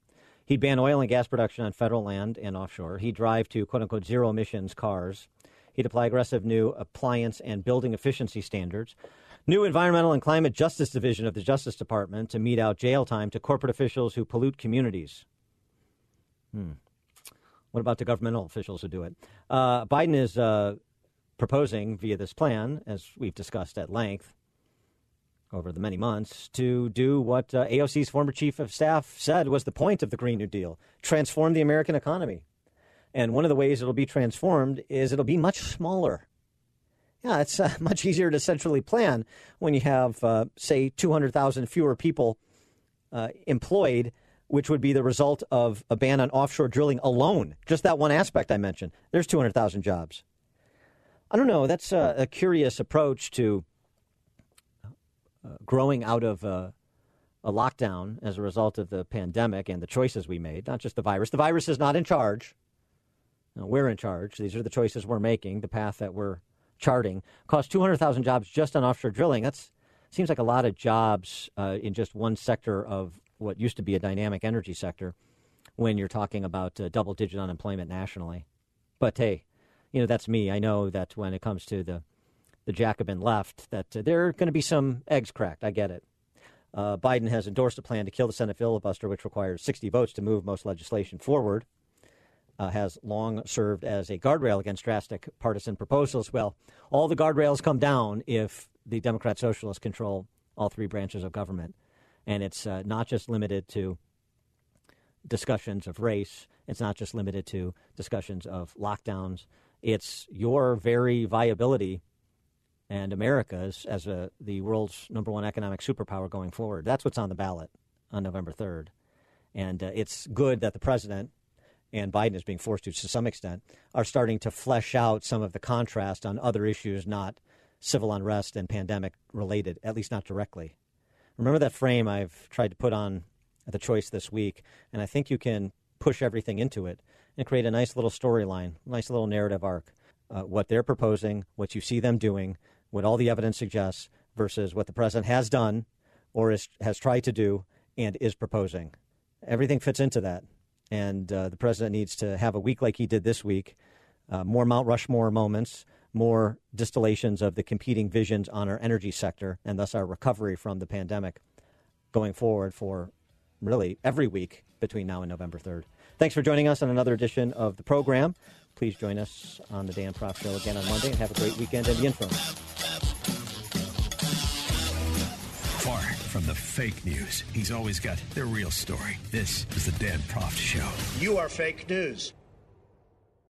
Speaker 2: He'd ban oil and gas production on federal land and offshore. He'd drive to quote unquote zero emissions cars. He'd apply aggressive new appliance and building efficiency standards. New Environmental and Climate Justice Division of the Justice Department to mete out jail time to corporate officials who pollute communities. Hmm. What about the governmental officials who do it? Uh, Biden is uh, proposing via this plan, as we've discussed at length over the many months, to do what uh, AOC's former chief of staff said was the point of the Green New Deal transform the American economy. And one of the ways it'll be transformed is it'll be much smaller. Yeah, it's uh, much easier to centrally plan when you have, uh, say, 200,000 fewer people uh, employed which would be the result of a ban on offshore drilling alone. Just that one aspect I mentioned. There's 200,000 jobs. I don't know. That's a, a curious approach to uh, growing out of uh, a lockdown as a result of the pandemic and the choices we made, not just the virus. The virus is not in charge. We're in charge. These are the choices we're making, the path that we're charting. Cost 200,000 jobs just on offshore drilling. That seems like a lot of jobs uh, in just one sector of what used to be a dynamic energy sector when you're talking about uh, double digit unemployment nationally. But hey, you know, that's me. I know that when it comes to the, the Jacobin left, that uh, there are going to be some eggs cracked. I get it. Uh, Biden has endorsed a plan to kill the Senate filibuster, which requires 60 votes to move most legislation forward. Uh, has long served as a guardrail against drastic partisan proposals. Well, all the guardrails come down if the Democrat Socialists control all three branches of government. And it's uh, not just limited to discussions of race, it's not just limited to discussions of lockdowns. It's your very viability and America's as a, the world's number one economic superpower going forward. That's what's on the ballot on November 3rd. And uh, it's good that the president and Biden is being forced to, to some extent, are starting to flesh out some of the contrast on other issues not civil unrest and pandemic related, at least not directly. Remember that frame I've tried to put on the choice this week, and I think you can push everything into it and create a nice little storyline, nice little narrative arc. Uh, what they're proposing, what you see them doing, what all the evidence suggests, versus what the president has done or is, has tried to do and is proposing. Everything fits into that. And uh, the president needs to have a week like he did this week, uh, more Mount Rushmore moments, more distillations of the competing visions on our energy sector, and thus our recovery from the pandemic going forward for really every week between now and November 3rd. Thanks for joining us on another edition of the program. Please join us on the Dan Proft Show again on Monday and have a great weekend in the interim.
Speaker 1: From the fake news, he's always got the real story. This is the Dan Proft Show.
Speaker 3: You are fake news.